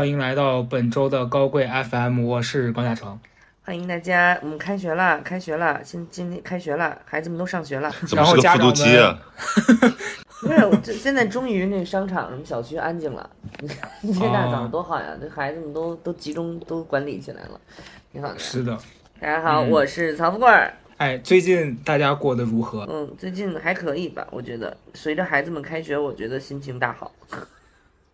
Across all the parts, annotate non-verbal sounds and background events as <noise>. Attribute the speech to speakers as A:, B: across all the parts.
A: 欢迎来到本周的高贵 FM，我是高嘉诚。
B: 欢迎大家，我们开学了，开学了，今今天开学了，孩子们都上学了。<laughs>
C: 怎么是个复读机啊？<laughs>
B: 不是，我这现在终于那商场、什么小区安静了。你看今天大早上多好呀，这孩子们都都集中都管理起来了，挺好的。
A: 是的，
B: 大家好，我是曹富贵儿。
A: 哎，最近大家过得如何？
B: 嗯，最近还可以吧？我觉得随着孩子们开学，我觉得心情大好。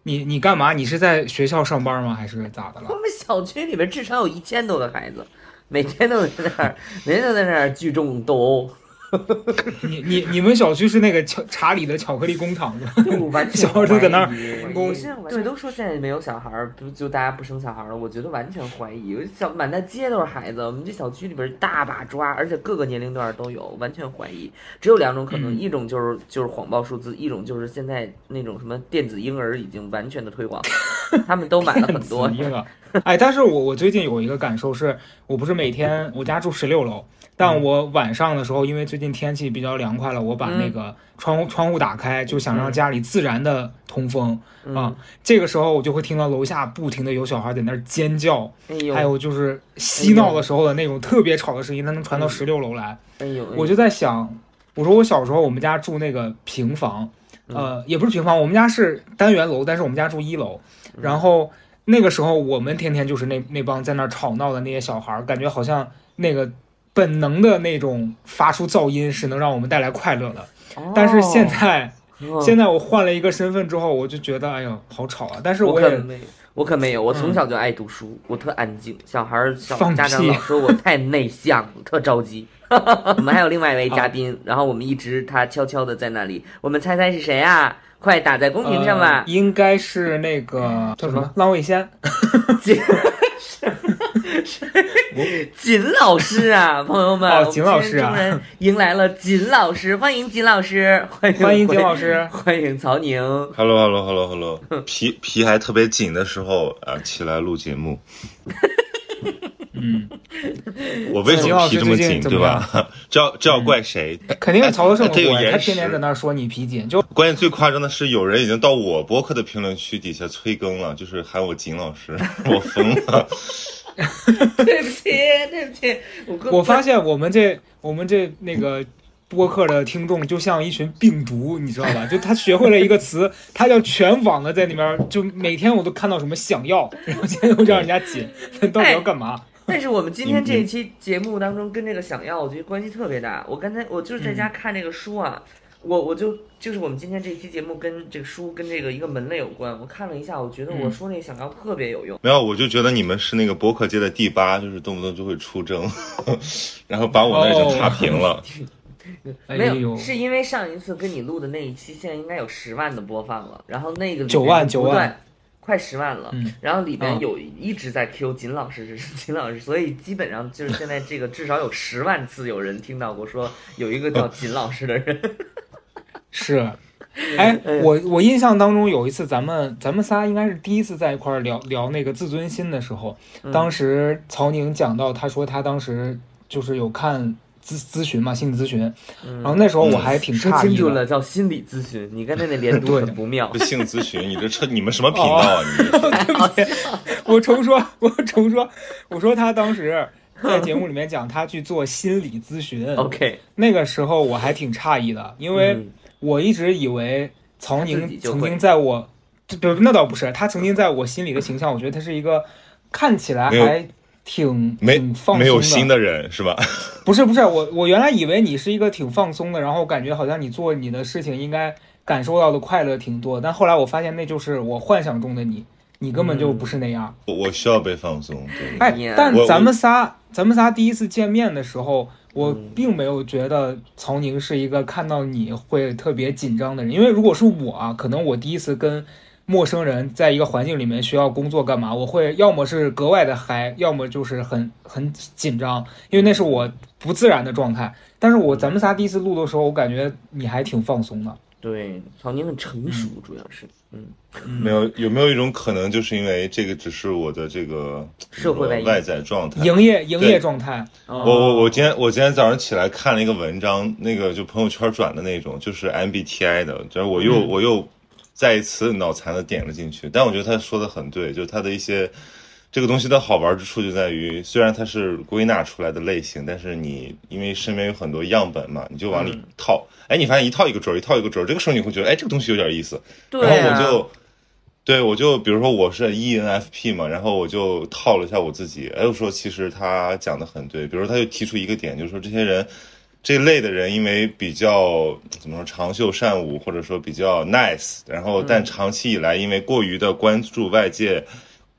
A: 你你干嘛？你是在学校上班吗？还是咋的了？
B: 我们小区里面至少有一千多个孩子，每天都在那儿，每天都在那儿聚众斗殴。<laughs>
A: 你你你们小区是那个巧查理的巧克力工厂吗？
B: 完全 <laughs>
A: 小孩都在那儿
B: 我现在对都说现在没有小孩儿，不就大家不生小孩了？我觉得完全怀疑，小满大街都是孩子，我们这小区里边大把抓，而且各个年龄段都有，完全怀疑。只有两种可能，
A: 嗯
B: 一种就是就是谎报数字，一种就是现在那种什么电子婴儿已经完全的推广，他们都买了很多。<laughs>
A: 婴儿。哎，但是我我最近有一个感受是，我不是每天我家住十六楼，但我晚上的时候，因为最近天气比较凉快了，我把那个窗户窗户打开，就想让家里自然的通风。啊。这个时候我就会听到楼下不停的有小孩在那儿尖叫，还有就是嬉闹的时候的那种特别吵的声音，它能传到十六楼来。
B: 哎呦，
A: 我就在想，我说我小时候我们家住那个平房，呃，也不是平房，我们家是单元楼，但是我们家住一楼。然后那个时候我们天天就是那那帮在那儿吵闹的那些小孩儿，感觉好像那个本能的那种发出噪音是能让我们带来快乐的。但是现在，
B: 哦
A: 现在我换了一个身份之后，我就觉得哎呦好吵啊！但是
B: 我可我可没有，我从小就爱读书，我特安静。小孩儿小家长老说我太内向，特着急。<laughs> 我们还有另外一位嘉宾，然后我们一直他悄悄的在那里，我们猜猜是谁啊？快打在公屏上吧
A: 呃！应该是那个叫什么浪味仙。<laughs>
B: 锦锦老师啊，<laughs> 朋友们，
A: 哦
B: 我们
A: 锦老师啊。
B: 迎来了锦老师，欢迎锦老师，欢迎
A: 欢迎锦老师，
B: 欢迎曹宁。
C: Hello Hello Hello Hello，皮皮还特别紧的时候啊，起来录节目。<laughs>
A: 嗯，
C: 我为什么皮这么紧，对吧？这要这要怪谁？
A: 肯定是曹德胜的锅呀，
C: 这有
A: 他天天在那儿说你皮紧，就
C: 关键最夸张的是，有人已经到我播客的评论区底下催更了，就是喊我景老师，<laughs> 我疯了。<laughs>
B: 对不起，对不起，我
A: 我发现我们这我们这那个播客的听众就像一群病毒，你知道吧？就他学会了一个词，他叫全网的在里面，就每天我都看到什么想要，然后现在又让人家紧，他 <laughs> 到底要干嘛？<laughs>
B: 但是我们今天这一期节目当中跟这个想要，我觉得关系特别大。我刚才我就是在家看这个书啊，我我就就是我们今天这一期节目跟这个书跟这个一个门类有关。我看了一下，我觉得我说那个想要特别有用。
C: 没有，我就觉得你们是那个博客界的第八，就是动不动就会出征，<laughs> 然后把我那就踏平了。<laughs>
A: 哎
B: 没有，是因为上一次跟你录的那一期，现在应该有十万的播放了，然后那个九
A: 万
B: 九
A: 万，
B: 快十万了。
A: 嗯
B: 然后里边
A: 嗯
B: 有一直在 Q 金老师是 <laughs> 金老师，所以基本上就是现在这个至少有十万次有人听到过说有一个叫金老师的人。<laughs>
A: 是。<laughs> 哎，我我印象当中有一次咱们咱们仨应该是第一次在一块儿聊聊那个自尊心的时候，
B: 嗯
A: 当时曹宁讲到，他说他当时就是有看咨咨询嘛，心理咨询，然后那时候我还挺诧异的，
B: 清楚了，叫心理咨询。你刚才那连读 <laughs>
A: 对。
B: 很不妙。
C: 不。性咨询，你这车你们什么频道啊？你？<laughs> <laughs>
A: 我重说，我重说，我说他当时在节目里面讲他去做心理咨询
B: ，OK，
A: 那个时候我还挺诧异的，因为
B: 嗯。
A: 我一直以为曹宁曾经在我，这不那倒不是，他曾经在我心里的形象，我觉得他是一个看起来还挺
C: 没
A: 挺放松
C: 没有心的人是吧？<laughs> <laughs>
A: 不是不是，我我原来以为你是一个挺放松的，然后感觉好像你做你的事情应该感受到的快乐挺多，但后来我发现那就是我幻想中的你，你根本就不是那样。
C: 我我需要被放松，对。
A: 哎但咱们仨咱们仨第一次见面的时候，我
B: 嗯
A: 并没有觉得曹宁是一个看到你会特别紧张的人，因为如果是我啊，可能我第一次跟陌生人在一个环境里面需要工作干嘛，我会要么是格外的嗨，要么就是很很紧张，因为那是我不自然的状态。但是我咱们仨第一次录的时候，我感觉你还挺放松的。
B: 对，曹宁很成熟，主要是，嗯，
C: 没有有没有一种可能，就是因为这个只是我的这个
B: 社会外
C: 在状态？
A: 营业营业状态，
B: 我
C: 我我我今天我今天早上起来看了一个文章，那个就朋友圈转的那种，就是 MBTI 的，就是我又、
A: 嗯。
C: 我又再一次脑残的点了进去。但我觉得他说的很对，就是他的一些这个东西的好玩之处就在于，虽然它是归纳出来的类型，但是你因为身边有很多样本嘛，你就往里套。哎，你发现一套一个准儿，一套一个准儿，这个时候你会觉得，哎，这个东西有点意思。
B: 对
C: 然后我
B: 啊，
C: 就，对我就比如说我是 E ENFP 嘛，然后我就套了一下我自己，哎，我说其实他讲的很对，比如说他就提出一个点，就是说这些人这类的人，因为比较怎么说长袖善舞，或者说比较 nice，然后但长期以来因为过于的关注外界，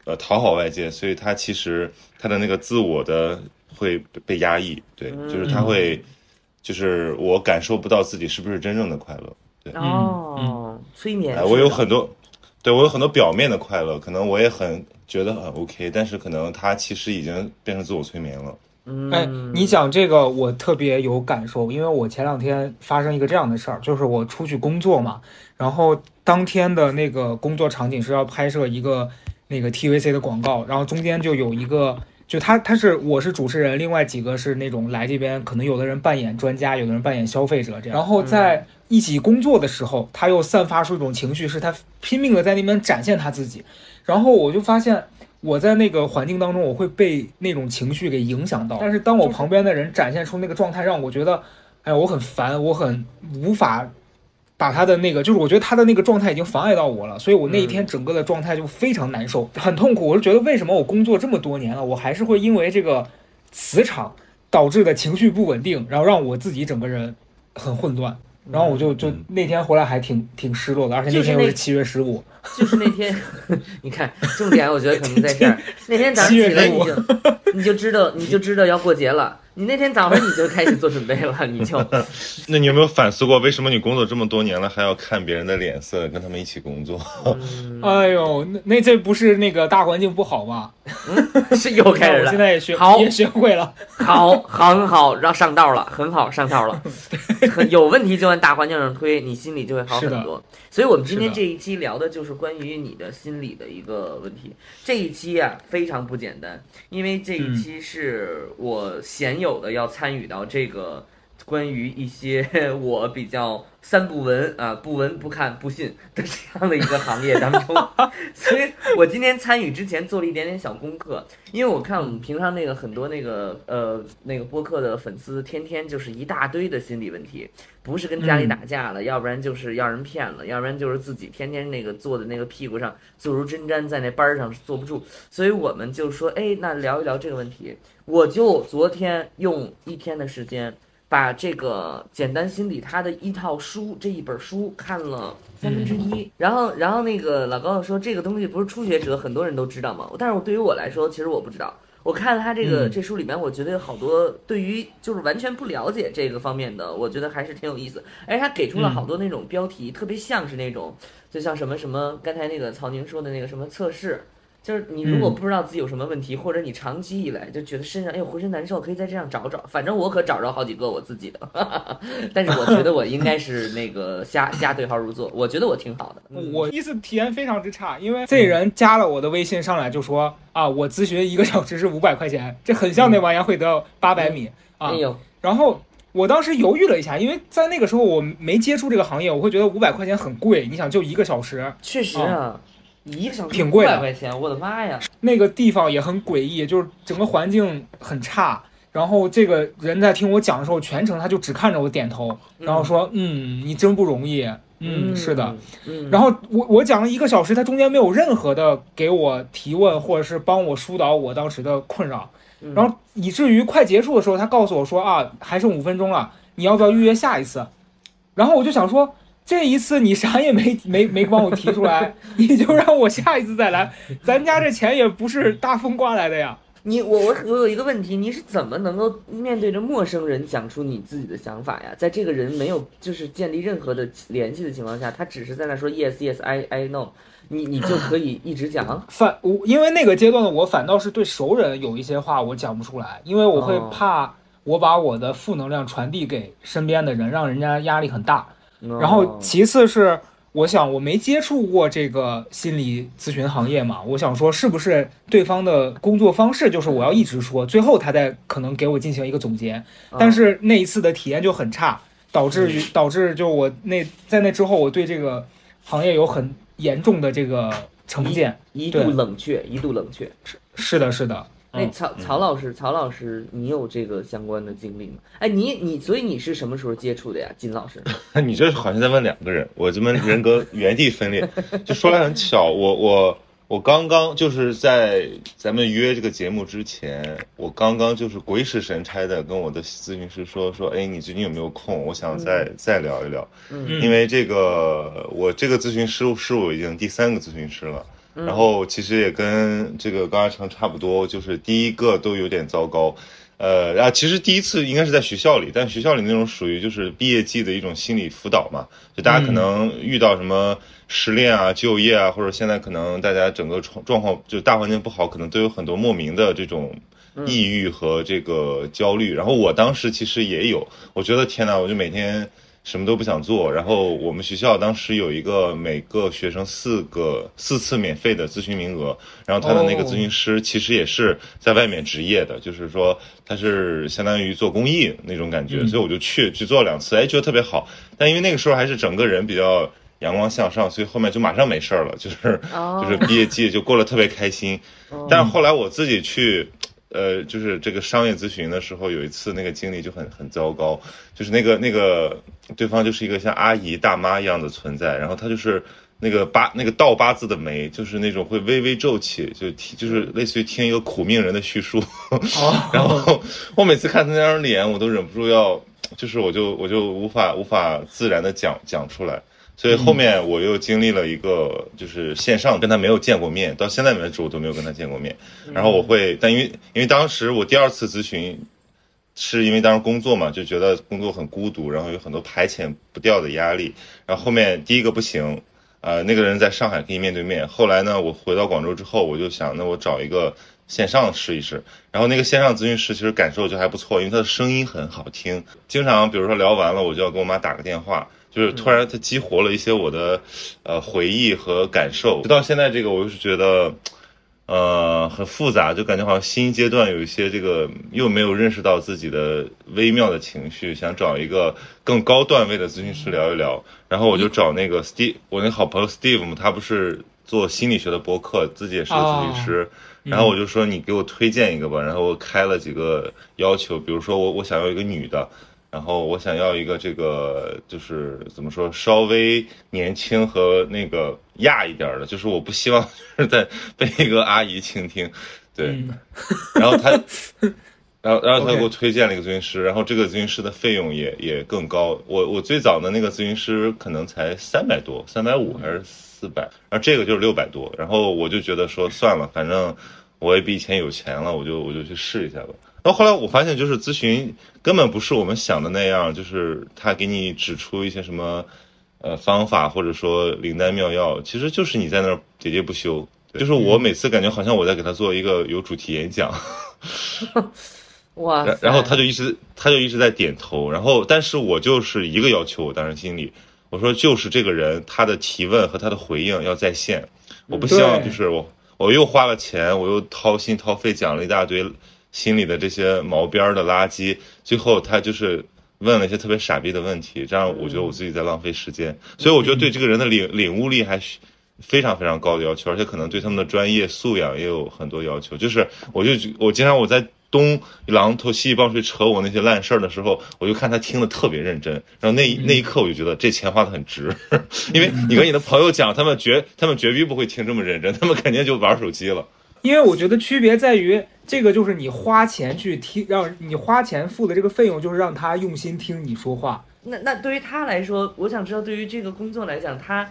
C: 呃，讨好外界，所以他其实他的那个自我的会被被压抑，对，就是他会，就是我感受不到自己是不是真正的快乐。
B: 对哦，催眠
C: 我有很多，对我有很多表面的快乐，可能我也很觉得很 OK，但是可能他其实已经变成自我催眠了。
B: 嗯。
A: 哎，你讲这个我特别有感受，因为我前两天发生一个这样的事儿，就是我出去工作嘛，然后当天的那个工作场景是要拍摄一个那个 TVC 的广告，然后中间就有一个，就他他是我是主持人，另外几个是那种来这边，可能有的人扮演专家，有的人扮演消费者这样，然。后在一起工作的时候，他又散发出一种情绪，是他拼命的在那边展现他自己，然后我就发现。我在那个环境当中，我会被那种情绪给影响到。但是当我旁边的人展现出那个状态，让我觉得，哎，我很烦，我很无法把他的那个，就是我觉得他的那个状态已经妨碍到我了，所以我那一天整个的状态就非常难受，很痛苦。我就觉得为什么我工作这么多年了，我还是会因为这个磁场导致的情绪不稳定，然后让我自己整个人很混乱。然后我就就那天回来还挺挺失落的，而且那天又是七月十五，
B: 就是那天，<laughs> 你看重点，我觉得可能在这儿。<laughs> 那天早上起来你就你就知道你就知道要过节了，你那天早上你就开始做准备了，<laughs> 你就
C: 那你有没有反思过，为什么你工作这么多年了，还要看别人的脸色，跟他们一起工作？
B: 嗯
A: 哎呦，那那这不是那个大环境不好吗？<laughs>
B: 是又开始
A: 了现。在也学
B: 好
A: 也学会了。
B: 好，很好，让上道了，很好，上道了。<laughs> 有问题就往大环境上推，你心里就会好很多。所以，我们今天这一期聊的就是关于你的心理的一个问题。这一期啊，非常不简单，因为这一期是我鲜有有的要参与到这个关于一些 <laughs> 我比较三不闻啊，不闻不看不信的这样的一个行业 <laughs> 当中，所以我今天参与之前做了一点点小功课，因为我看我们平常那个很多那个呃那个播客的粉丝，天天就是一大堆的心理问题，不是跟家里打架了，要不然就是要人骗了，要不然就是自己天天那个坐在那个屁股上坐如针毡，在那班儿上坐不住，所以我们就说，哎，那聊一聊这个问题。我就昨天用一天的时间。把这个简单心理他的一套书这一本书看了三分之一，然后然后那个老高说这个东西不是初学者很多人都知道吗？但是我对于我来说，其实我不知道。我看了他这个、
A: 嗯
B: 这书里面，我觉得有好多对于就是完全不了解这个方面的，我觉得还是挺有意思。而且他给出了好多那种标题，特别像是那种，就像什么什么刚才那个曹宁说的那个什么测试，就是你如果
A: 嗯
B: 不知道自己有什么问题，或者你长期以来就觉得身上哎呦浑身难受，可以在这样找找。反正我可找着好几个我自己的，<laughs> 但是我觉得我应该是那个瞎瞎对号入座，我觉得我挺好的。嗯
A: 我第一次体验非常之差，因为这人加了我的微信上来就说啊，我咨询一个小时是五百块钱，这很像那王阳会的八百米啊
B: 哎。呦，
A: 然后我当时犹豫了一下，因为在那个时候我没接触这个行业，我会觉得五百块钱很贵。你想，就一个小时，
B: 确实啊，一个小时
A: 挺贵的
B: 500块钱，我的妈呀！
A: 那个地方也很诡异，就是整个环境很差。然后这个人在听我讲的时候，全程他就只看着我点头，然后说：“嗯，你真不容易。”嗯，是的。，
B: 嗯，
A: 然后我我讲了一个小时，他中间没有任何的给我提问，或者是帮我疏导我当时的困扰，
B: 嗯
A: 然后以至于快结束的时候，他告诉我说啊，还剩五分钟了，你要不要预约下一次？然后我就想说，这一次你啥也没 <laughs> 没没帮我提出来，<laughs> 你就让我下一次再来，咱家这钱也不是大风刮来的呀。
B: 你我我我有一个问题，你是怎么能够面对着陌生人讲出你自己的想法呀？在这个人没有就是建立任何的联系的情况下，他只是在那说 yes yes I I know，你你就可以一直讲。<laughs>
A: 反我因为那个阶段的我，反倒是对熟人有一些话我讲不出来，因为我会
B: 哦
A: 怕我把我的负能量传递给身边的人，让人家压力很大。
B: 然
A: 然后其次是，我想我没接触过这个心理咨询行业嘛，我想说是不是对方的工作方式就是我要一直说，最后他再可能给我进行一个总结。但是那一次的体验就很差，导致于导致就我那在那之后，我对这个行业有很严重的这个成见。
B: 一度冷却，一度冷却。
A: 是的，是的。
B: 那曹曹老师，曹老师，你有这个相关的经历吗？哎，你你，所以你是什么时候接触的呀，金老师？<laughs>
C: 你这好像在问两个人，我这么人格 <laughs> 原地分裂。就说来很巧，我我我刚刚就是在咱们约这个节目之前，我刚刚就是鬼使神差的跟我的咨询师说说，哎，你最近有没有空？我想再再聊一聊。嗯，因为这个我这个咨询师是我已经第三个咨询师了。然后其实也跟这个高亚成差不多，就是第一个都有点糟糕，呃，然后其实第一次应该是在学校里，但学校里那种属于就是毕业季的一种心理辅导嘛，就大家可能遇到什么失恋啊、就业啊，或者现在可能大家整个状状况就大环境不好，可能都有很多莫名的这种抑郁和这个焦虑。然后我当时其实也有，我觉得天呐，我就每天。什么都不想做，然后我们学校当时有一个每个学生四个四次免费的咨询名额，然后他的那个咨询师其实也是在外面执业的，就是说他是相当于做公益那种感觉，所以我就去去做了两次，哎，觉得特别好。但因为那个时候还是整个人比较阳光向上，所以后面就马上没事儿了，就是就是毕业季就过得特别开心。但是后来我自己去。呃，就是这个商业咨询的时候，有一次那个经历就很很糟糕，就是那个那个对方就是一个像阿姨大妈一样的存在，然后他就是那个八那个倒八字的眉，就是那种会微微皱起，就听就是类似于听一个苦命人的叙述，<laughs> 然后我每次看他那张脸，我都忍不住要，就是我就我就无法无法自然的讲讲出来。所以后面我又经历了一个，就是线上跟他没有见过面，到现在为止我都没有跟他见过面。然后我会，但因为因为当时我第二次咨询，是因为当时工作嘛，就觉得工作很孤独，然后有很多排遣不掉的压力。然后后面第一个不行，呃，那个人在上海可以面对面。后来呢，我回到广州之后，我就想，那我找一个线上试一试。然后那个线上咨询师其实感受就还不错，因为他的声音很好听。经常比如说聊完了，我就要给我妈打个电话。就是突然，它激活了一些我的，呃，回忆和感受。直到现在，这个我就是觉得，呃，很复杂，就感觉好像新阶段有一些这个又没有认识到自己的微妙的情绪，想找一个更高段位的咨询师聊一聊。然后我就找那个 Steve，我那好朋友 Steve 嘛，他不是做心理学的博客，自己也是个咨询师。然后我就说你给我推荐一个吧。然后我开了几个要求，比如说我我想要一个女的。然后我想要一个这个，就是怎么说，稍微年轻和那个亚一点的，就是我不希望是在被一个阿姨倾听，对。然后他，然后 <laughs> 然后他给我推荐了一个咨询师，然后这个咨询师的费用也也更高。我我最早的那个咨询师可能才三百多，三百五还是四百，然后这个就是六百多。然后我就觉得说算了，反正我也比以前有钱了，我就我就去试一下吧。然后后来我发现，就是咨询根本不是我们想的那样，就是他给你指出一些什么，呃，方法或者说灵丹妙药，其实就是你在那儿喋喋不休。就是我每次感觉好像我在给他做一个有主题演讲，<laughs>
B: 哇！
C: 然后他就一直他就一直在点头，然后但是我就是一个要求，我当时心里我说就是这个人他的提问和他的回应要在线，我不希望就是我我又花了钱，我又掏心掏肺讲了一大堆。心里的这些毛边的垃圾，最后他就是问了一些特别傻逼的问题，这样我觉得我自己在浪费时间，所以我觉得对这个人的领领悟力还是非常非常高的要求，而且可能对他们的专业素养也有很多要求。就是我就我经常我在东榔头西棒槌扯我那些烂事儿的时候，我就看他听的特别认真，然后那那一刻我就觉得这钱花的很值，<laughs> 因为你跟你的朋友讲，他们绝他们绝逼不会听这么认真，他们肯定就玩手机了。
A: 因为我觉得区别在于，这个就是你花钱去听，让你花钱付的这个费用，就是让他用心听你说话。
B: 那那对于他来说，我想知道，对于这个工作来讲，他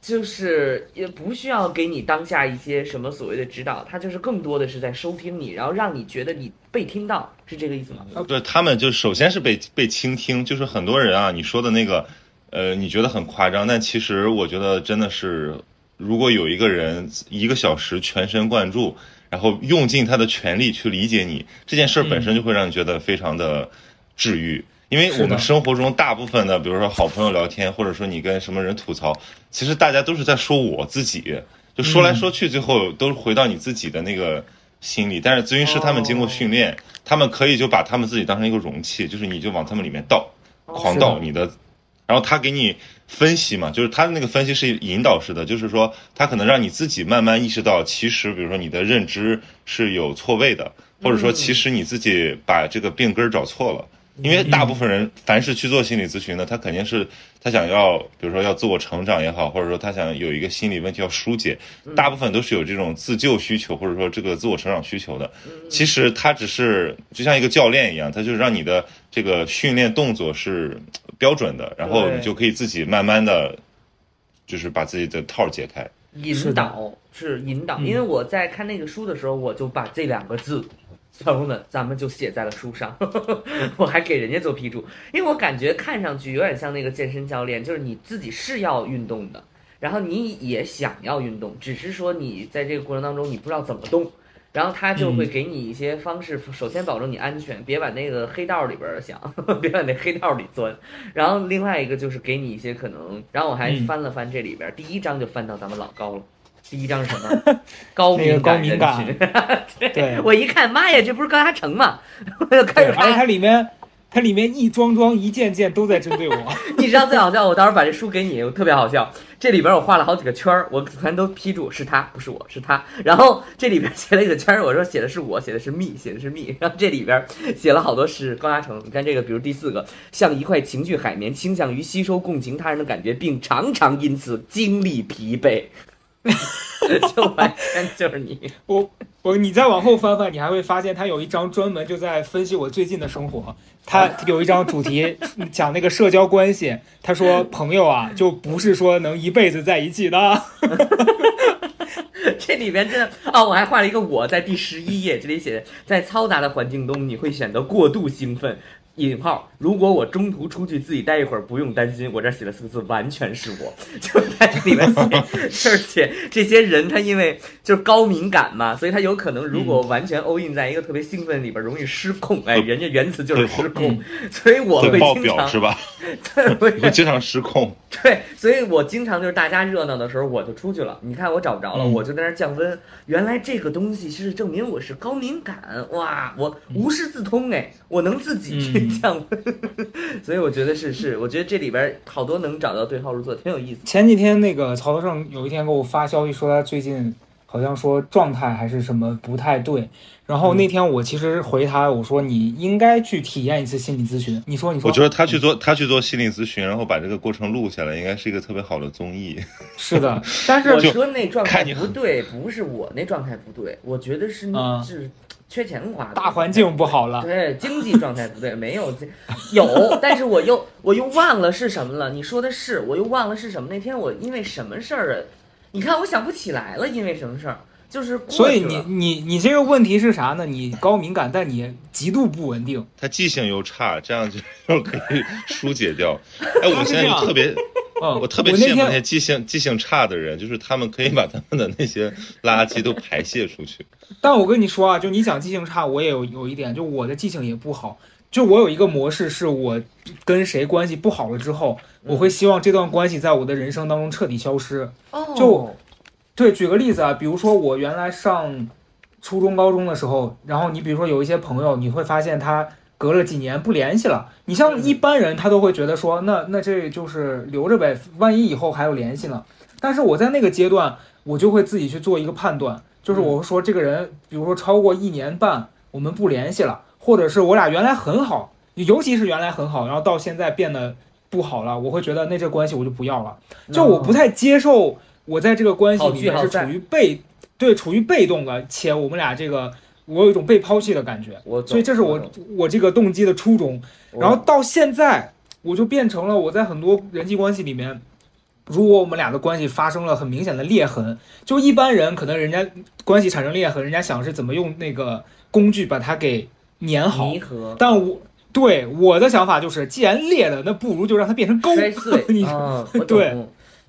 B: 就是也不需要给你当下一些什么所谓的指导，他就是更多的是在收听你，然后让你觉得你被听到，是这个意思吗？
C: 对，他们就首先是被被倾听，就是很多人啊，你说的那个，呃，你觉得很夸张，但其实我觉得真的是。如果有一个人一个小时全神贯注，然后用尽他的全力去理解你这件事本身就会让你觉得非常的治愈。因为我们生活中大部分的，比如说好朋友聊天，或者说你跟什么人吐槽，其实大家都是在说我自己，就说来说去，最后都回到你自己的那个心里。但是咨询师他们经过训练，他们可以就把他们自己当成一个容器，就是你就往他们里面倒，狂倒你的。然后他给你分析嘛，就是他的那个分析是引导式的，就是说他可能让你自己慢慢意识到，其实比如说你的认知是有错位的，或者说其实你自己把这个病根儿找错了。因为大部分人凡是去做心理咨询的，他肯定是他想要，比如说要自我成长也好，或者说他想有一个心理问题要疏解，大部分都是有这种自救需求，或者说这个自我成长需求的。其实他只是就像一个教练一样，他就是让你的这个训练动作是标准的，然后你就可以自己慢慢的，就是把自己的套解开。
B: 引导是引导，因为我在看那个书的时候，我就把这两个字。朋友们，咱们就写在了书上，<laughs> 我还给人家做批注，因为我感觉看上去有点像那个健身教练，就是你自己是要运动的，然后你也想要运动，只是说你在这个过程当中你不知道怎么动，然后他就会给你一些方式，首先保证你安全，别往那个黑道里边想，<laughs> 别往那黑道里钻，然后另外一个就是给你一些可能，然后我还翻了翻这里边，第一章就翻到咱们老高了。第一张是什么？<laughs> 高敏
A: 感
B: 人
A: 群。<laughs> 对，
B: 我一看，妈呀，这不是高嘉诚吗？我就开始
A: 而且它里面，它里面一桩桩一件件都在针对我。<laughs>
B: 你知道最好笑？我到时候把这书给你，我特别好笑。这里边我画了好几个圈儿，我全都批注是他，不是我，是他。然后这里边写了一个圈儿，我说写的是我，写的是 me，写的是 me。然后这里边写了好多是高嘉诚。你看这个，比如第四个，像一块情绪海绵，倾向于吸收共情他人的感觉，并常常因此经历疲惫。<laughs> 就完全就是你，<laughs>
A: 我我你再往后翻翻，你还会发现他有一张专门就在分析我最近的生活。他有一张主题讲那个社交关系，他说朋友啊，就不是说能一辈子在一起的。<laughs>
B: 这里边真的哦，我还画了一个我在第十一页，这里写在嘈杂的环境中，你会显得过度兴奋。引号，如果我中途出去自己待一会儿，不用担心。我这写了四个字，完全是我，<laughs> 就在这里面写。而且这些人他因为就是高敏感嘛，所以他有可能如果完全 all in 在一个特别兴奋里边，容易失控。哎，人家原词就是失控，<laughs> 所以我会经常
C: 是吧？<laughs>
B: 对，
C: 会经常失控。
B: 对，所以我经常就是大家热闹的时候，我就出去了。你看我找不着了，我就在那降温。原来这个东西是证明我是高敏感哇！我无师自通哎，我能自己去。<laughs> 降温，所以我觉得是是，我觉得这里边好多能找到对号入座，挺有意思。
A: 前几天那个曹德胜有一天给我发消息说他最近好像说状态还是什么不太对，然后那天我其实回他我说你应该去体验一次心理咨询。你说你说，
C: 我觉得他去做他去做心理咨询，然后把这个过程录下来，应该是一个特别好的综艺。<laughs>
A: 是的，但是
B: 我说那状态不对，不是我那状态不对，我觉得是是。缺钱花，
A: 大环境不好了。
B: 对，经济状态不对，没有，有，但是我又我又忘了是什么了。你说的是，我又忘了是什么。那天我因为什么事儿啊？你看，我想不起来了，因为什么事儿？就是
A: 所以你你你这个问题是啥呢？你高敏感，但你极度不稳定，
C: 他记性又差，这样就 <laughs> 就可以疏解掉。哎，我现在就特别。
A: 嗯，
C: 我特别羡慕那些记性记性差的人，就是他们可以把他们的那些垃圾都排泄出去。<laughs>
A: 但我跟你说啊，就你讲记性差，我也有有一点，就我的记性也不好。就我有一个模式，是我跟谁关系不好了之后，我会希望这段关系在我的人生当中彻底消失。
B: 哦，
A: 就对，举个例子啊，比如说我原来上初中高中的时候，然后你比如说有一些朋友，你会发现他。隔了几年不联系了，你像一般人他都会觉得说，那那这就是留着呗，万一以后还有联系呢？但是我在那个阶段，我就会自己去做一个判断，就是我说这个人，比如说超过一年半我们不联系了，或者是我俩原来很好，尤其是原来很好，然后到现在变得不好了，我会觉得那这关系我就不要了，就我不太接受我在这个关系里面是处于被对处于被动的，且我们俩这个。我有一种被抛弃的感觉，所以这是我我这个动机的初衷。然后到现在，我就变成了我在很多人际关系里面，如果我们俩的关系发生了很明显的裂痕，就一般人可能人家关系产生裂痕，人家想是怎么用那个工具把它给粘好。但我对我的想法就是，既然裂了，那不如就让它变成沟。
B: 摔碎。<laughs>
A: 嗯，<laughs> 对。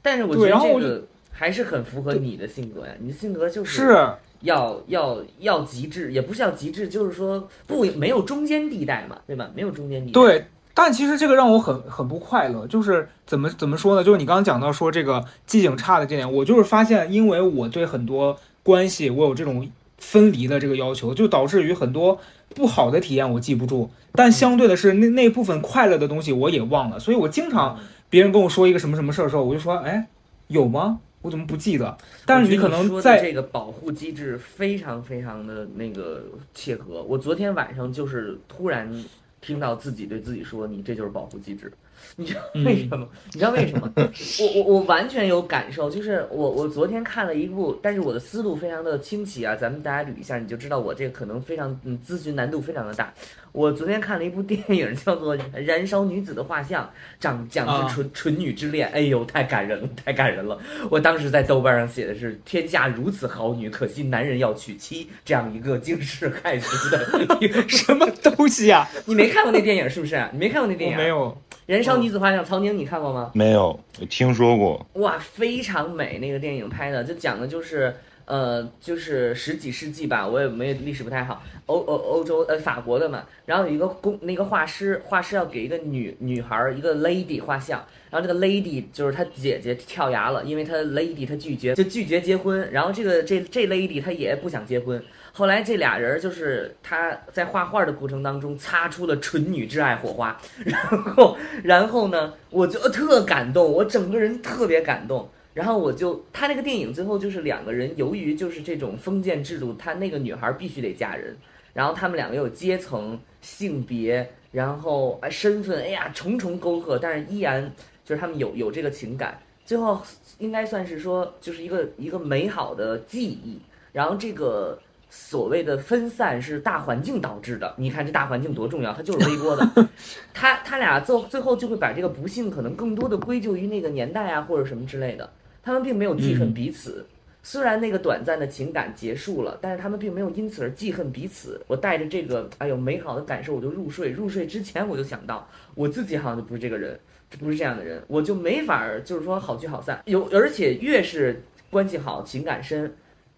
B: 但是我觉得这个还是很符合你的性格呀，你的性格就是。
A: 是。
B: 要要要极致，也不是要极致，就是说不没有中间地带嘛，对吧？没有中间地带。
A: 对，但其实这个让我很很不快乐，就是怎么怎么说呢？就是你刚刚讲到说这个记性差的这点，我就是发现，因为我对很多关系我有这种分离的这个要求，就导致于很多不好的体验我记不住，但相对的是那那部分快乐的东西我也忘了，所以我经常别人跟我说一个什么什么事儿的时候，我就说，哎，有吗？我怎么不记得？但是你可能在
B: 这个保护机制非常非常的那个切合。我昨天晚上就是突然听到自己对自己说：“你这就是保护机制。” <laughs> 你知道为什么？你知道为什么？<laughs> 我我我完全有感受，就是我我昨天看了一部，但是我的思路非常的清奇啊，咱们大家捋一下，你就知道我这个可能非常嗯咨询难度非常的大。我昨天看了一部电影，叫做《燃烧女子的画像》，讲讲是纯纯女之恋，哎呦，太感人了，太感人了！我当时在豆瓣上写的是“天下如此好女，可惜男人要娶妻”这样一个惊世骇俗的
A: 什么东西啊？
B: 你没看过那电影是不是？你没看过那电影？
A: 没有。
B: 燃烧女子画像，曹宁，你看过吗？
C: 没有，听说过。
B: 哇，非常美，那个电影拍的，就讲的就是，呃，就是十几世纪吧，我也没历史不太好，欧欧欧洲呃法国的嘛。然后有一个工那个画师，画师要给一个女女孩一个 lady 画像，然后这个 lady 就是她姐姐跳崖了，因为她 lady 她拒绝就拒绝结婚，然后这个这这 lady 她也不想结婚。后来这俩人就是他在画画的过程当中擦出了纯女之爱火花，然后然后呢，我就特感动，我整个人特别感动。然后我就他那个电影最后就是两个人，由于就是这种封建制度，他那个女孩必须得嫁人，然后他们两个有阶层、性别，然后哎身份，哎呀重重沟壑，但是依然就是他们有有这个情感，最后应该算是说就是一个一个美好的记忆。然后这个。所谓的分散是大环境导致的，你看这大环境多重要，它就是微波的。<laughs> 他他俩最最后就会把这个不幸可能更多的归咎于那个年代啊，或者什么之类的。他们并没有记恨彼此，虽然那个短暂的情感结束了，但是他们并没有因此而记恨彼此。我带着这个哎呦美好的感受我就入睡，入睡之前我就想到我自己好像就不是这个人，不是这样的人，我就没法儿就是说好聚好散。有而且越是关系好，情感深。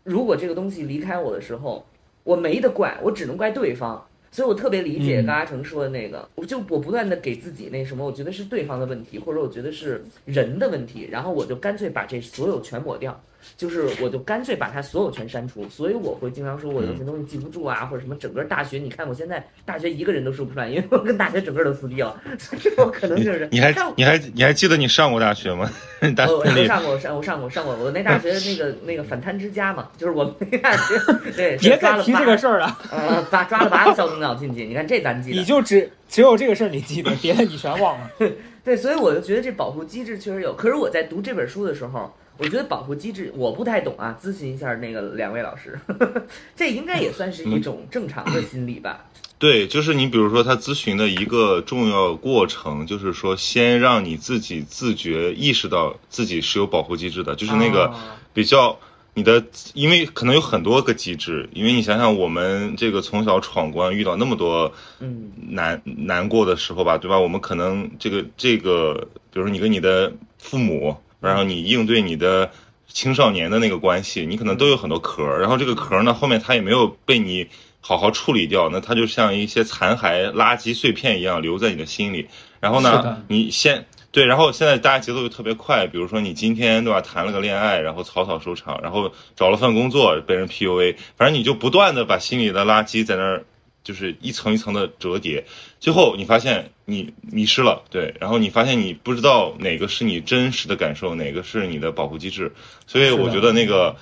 B: 如果这个东西离开我的时候，我没得怪，我只能怪对方。所以我特别理解高阿成说的那个，我就我不断的给自己那什么，我觉得是对方的问题，或者我觉得是人的问题，然后我就干脆把这所有全抹掉。就是，我就干脆把它所有全删除，所以我会经常说我有些东西记不住啊，或者什么。整个大学，你看我现在大学一个人都说不出来，因为我跟大学整个都撕逼了。<laughs> 所以我可能就是
C: 你还你还你还记得你上过大学吗？<laughs>
B: 我上过，上我上过上过我那大学那个那个反贪之家嘛，就是我那大学 <laughs> 对
A: 别再提这个事儿了。
B: 呃，抓抓了八个校领导进去，你看这咱记得。
A: 你就只只有这个事儿你记得，别的你全忘了。
B: 对，所以我就觉得这保护机制确实有。可是我在读这本书的时候。我觉得保护机制我不太懂啊，咨询一下那个两位老师，<laughs> 这应该也算是一种正常的心理吧？
C: 对，就是你比如说他咨询的一个重要过程，就是说先让你自己自觉意识到自己是有保护机制的，就是那个比较你的，因为可能有很多个机制，因为你想想我们这个从小闯关遇到那么多嗯难难过的时候吧，对吧？我们可能这个这个，比如说你跟你的父母。然后你应对你的青少年的那个关系，你可能都有很多壳儿，然后这个壳儿呢，后面它也没有被你好好处理掉，那它就像一些残骸、垃圾碎片一样留在你的心里。然后呢，你先对，然后现在大家节奏又特别快，比如说你今天对吧，谈了个恋爱，然后草草收场，然后找了份工作被人 PUA，反正你就不断的把心里的垃圾在那儿。就是一层一层的折叠，最后你发现你迷失了，对，然后你发现你不知道哪个是你真实的感受，哪个是你的保护机制，所以我觉得那个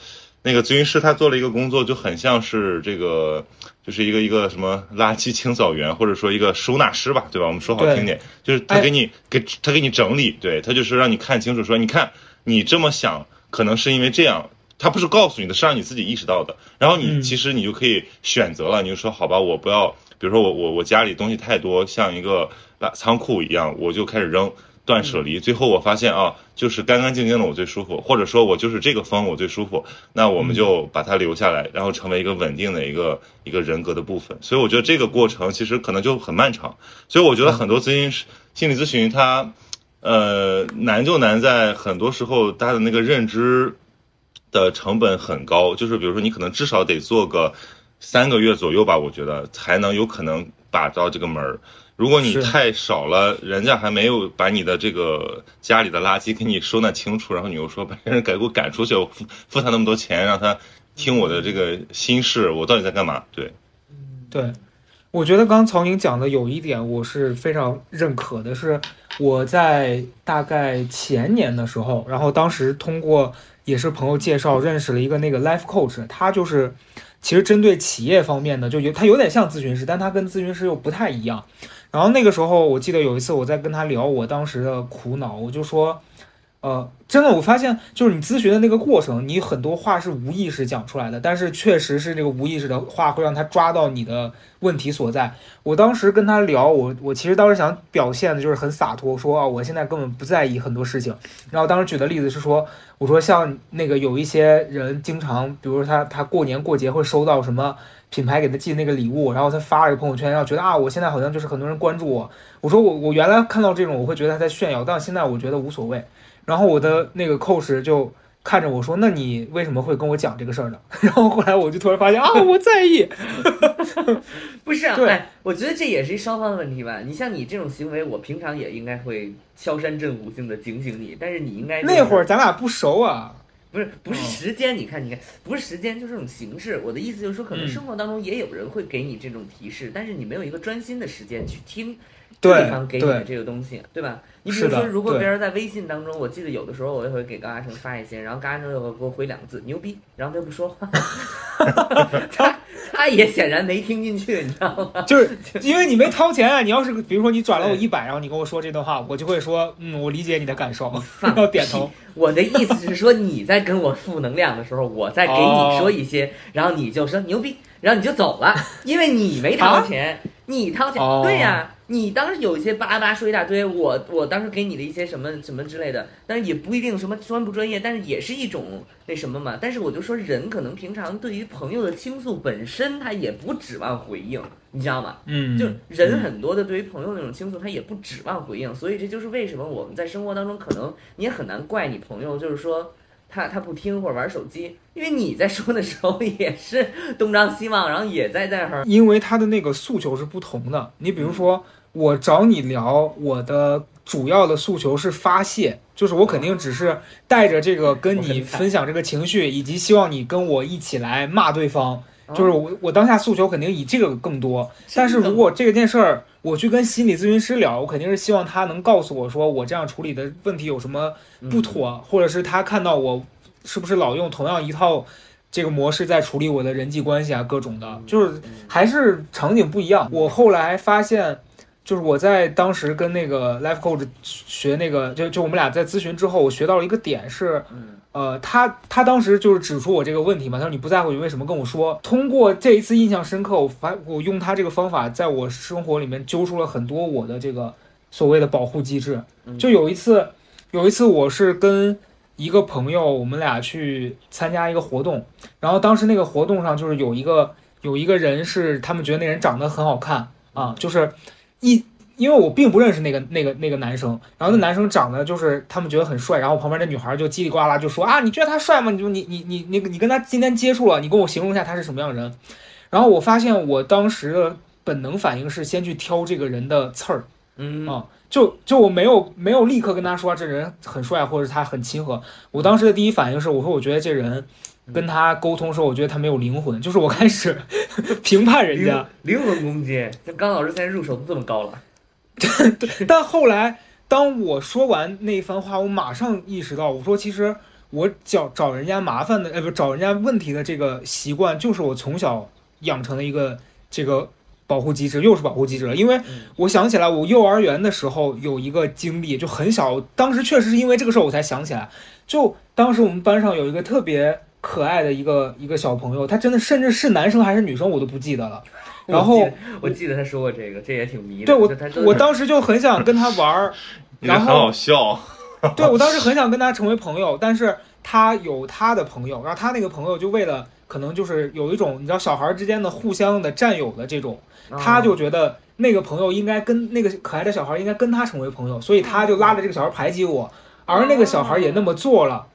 C: 那个咨询师他做了一个工作，就很像是这个，就是一个一个什么垃圾清扫员，或者说一个收纳师吧，对吧？我们说好听点，就是他给你给他给你整理，对。他就是让你看清楚，说你看你这么想，可能是因为这样。他不是告诉你的，是让你自己意识到的。然后你其实你就可以选择了，你就说好吧，我不要，比如说我我我家里东西太多，像一个仓库一样，我就开始扔，断舍离。最后我发现啊，就是干干净净的我最舒服，或者说我就是这个风我最舒服，那我们就把它留下来，然后成为一个稳定的一个一个人格的部分。所以我觉得这个过程其实可能就很漫长。所以我觉得很多咨询师心理咨询它，呃，难就难在很多时候他的那个认知。的成本很高，就是比如说你可能至少得做个三个月左右吧，我觉得才能有可能把到这个门儿。如果你太少了，人家还没有把你的这个家里的垃圾给你收纳清楚，然后你又说把人给给我赶出去，我 <laughs> 付付他那么多钱让他听我的这个心事，我到底在干嘛？对，
A: 对，我觉得刚曹宁讲的有一点我是非常认可的，是我在大概前年的时候，然后当时通过也是朋友介绍认识了一个那个 life coach，他就是其实针对企业方面的，就有他有点像咨询师，但他跟咨询师又不太一样。然后那个时候我记得有一次我在跟他聊我当时的苦恼，我就说。呃，真的，我发现就是你咨询的那个过程，你很多话是无意识讲出来的，但是确实是这个无意识的话会让他抓到你的问题所在。我当时跟他聊，我我其实当时想表现的就是很洒脱，说啊，我现在根本不在意很多事情。然后当时举的例子是说，我说像那个有一些人经常，比如说他他过年过节会收到什么品牌给他寄那个礼物，然后他发了一个朋友圈，然后觉得啊，我现在好像就是很多人关注我。我说我我原来看到这种我会觉得他在炫耀，但现在我觉得无所谓。然后我的那个 coach 就看着我说：“那你为什么会跟我讲这个事儿呢？” <laughs> 然后后来我就突然发现啊，我在意，<laughs>
B: 不是啊？
A: 对，
B: 我觉得这也是一双方的问题吧。你像你这种行为，我平常也应该会敲山震虎性的警醒你，但是你应该
A: 那会儿咱俩不熟啊，
B: 不是不是时间，你看你看，不是时间，就是这种形式。我的意思就是说，可能生活当中也有人会给你这种提示，但是你没有一个专心的时间去听。对方给你的这个东西，对吧？你比如说，如果别人在微信当中，我记得有的时候我也会给高嘉诚发一些，然后高嘉诚又会给我回两个字“牛逼”，然后他又不说话，他 <laughs> 他也显然没听进去，你知道吗？
A: 就是 <laughs> 因为你没掏钱啊！你要是比如说你转了我一百，然后你跟我说这段话，我就会说嗯，我理解你的感受，要点头。
B: 我的意思是说，你在跟我负能量的时候，我在给你说一些，然后你就说牛逼，然后你就走了，因为你没掏钱，你掏钱，对呀。你当时有一些巴拉巴说一大堆，我我当时给你的一些什么什么之类的，但是也不一定什么专不专业，但是也是一种那什么嘛。但是我就说，人可能平常对于朋友的倾诉本身，他也不指望回应，你知道吗？
A: 嗯，
B: 就人很多的对于朋友那种倾诉，他也不指望回应，所以这就是为什么我们在生活当中可能你也很难怪你朋友，就是说他他不听或者玩手机，因为你在说的时候也是东张西望，然后也在在那儿，
A: 因为他的那个诉求是不同的。你比如说。我找你聊，我的主要的诉求是发泄，就是我肯定只是带着这个跟你分享这个情绪，以及希望你跟我一起来骂对方。就是我我当下诉求肯定以这个更多。但是如果这件事儿我去跟心理咨询师聊，我肯定是希望他能告诉我说我这样处理的问题有什么不妥，或者是他看到我是不是老用同样一套这个模式在处理我的人际关系啊，各种的，就是还是场景不一样。我后来发现。就是我在当时跟那个 life coach 学那个，就就我们俩在咨询之后，我学到了一个点是，呃，他他当时就是指出我这个问题嘛，他说你不在乎，你为什么跟我说？通过这一次印象深刻，我发我用他这个方法，在我生活里面揪出了很多我的这个所谓的保护机制。就有一次，有一次我是跟一个朋友，我们俩去参加一个活动，然后当时那个活动上就是有一个有一个人是他们觉得那人长得很好看啊，就是。一，因为我并不认识那个那个那个男生，然后那男生长得就是他们觉得很帅，然后旁边那女孩就叽里呱啦就说啊，你觉得他帅吗？你就你你你你你跟他今天接触了，你跟我形容一下他是什么样的人。然后我发现我当时的本能反应是先去挑这个人的刺儿，
B: 嗯
A: 啊，就就我没有没有立刻跟他说这人很帅，或者是他很亲和。我当时的第一反应是，我说我觉得这人跟他沟通时候，我觉得他没有灵魂，就是我开始 <laughs> 评判人家
B: 灵魂攻击。像刚老师现在入手都这么高了，<laughs>
A: 对。但后来当我说完那一番话，我马上意识到，我说其实我找找人家麻烦的，哎，不找人家问题的这个习惯，就是我从小。养成的一个这个保护机制，又是保护机制了。因为我想起来，我幼儿园的时候有一个经历，就很小，当时确实是因为这个事儿我才想起来。就当时我们班上有一个特别可爱的一个一个小朋友，他真的甚至是男生还是女生我都不记得了。然后
B: 我记得他说过这个，这也挺迷的。
A: 对我，我当时就很想跟他 <laughs> 玩儿，然后
C: 很好笑。
A: 对我当时很想跟他成为朋友，但是他有他的朋友，然后他那个朋友就为了。可能就是有一种你知道小孩之间的互相的占有的这种，他就觉得那个朋友应该跟那个可爱的小孩应该跟他成为朋友，所以他就拉着这个小孩排挤我，而那个小孩也那么做了，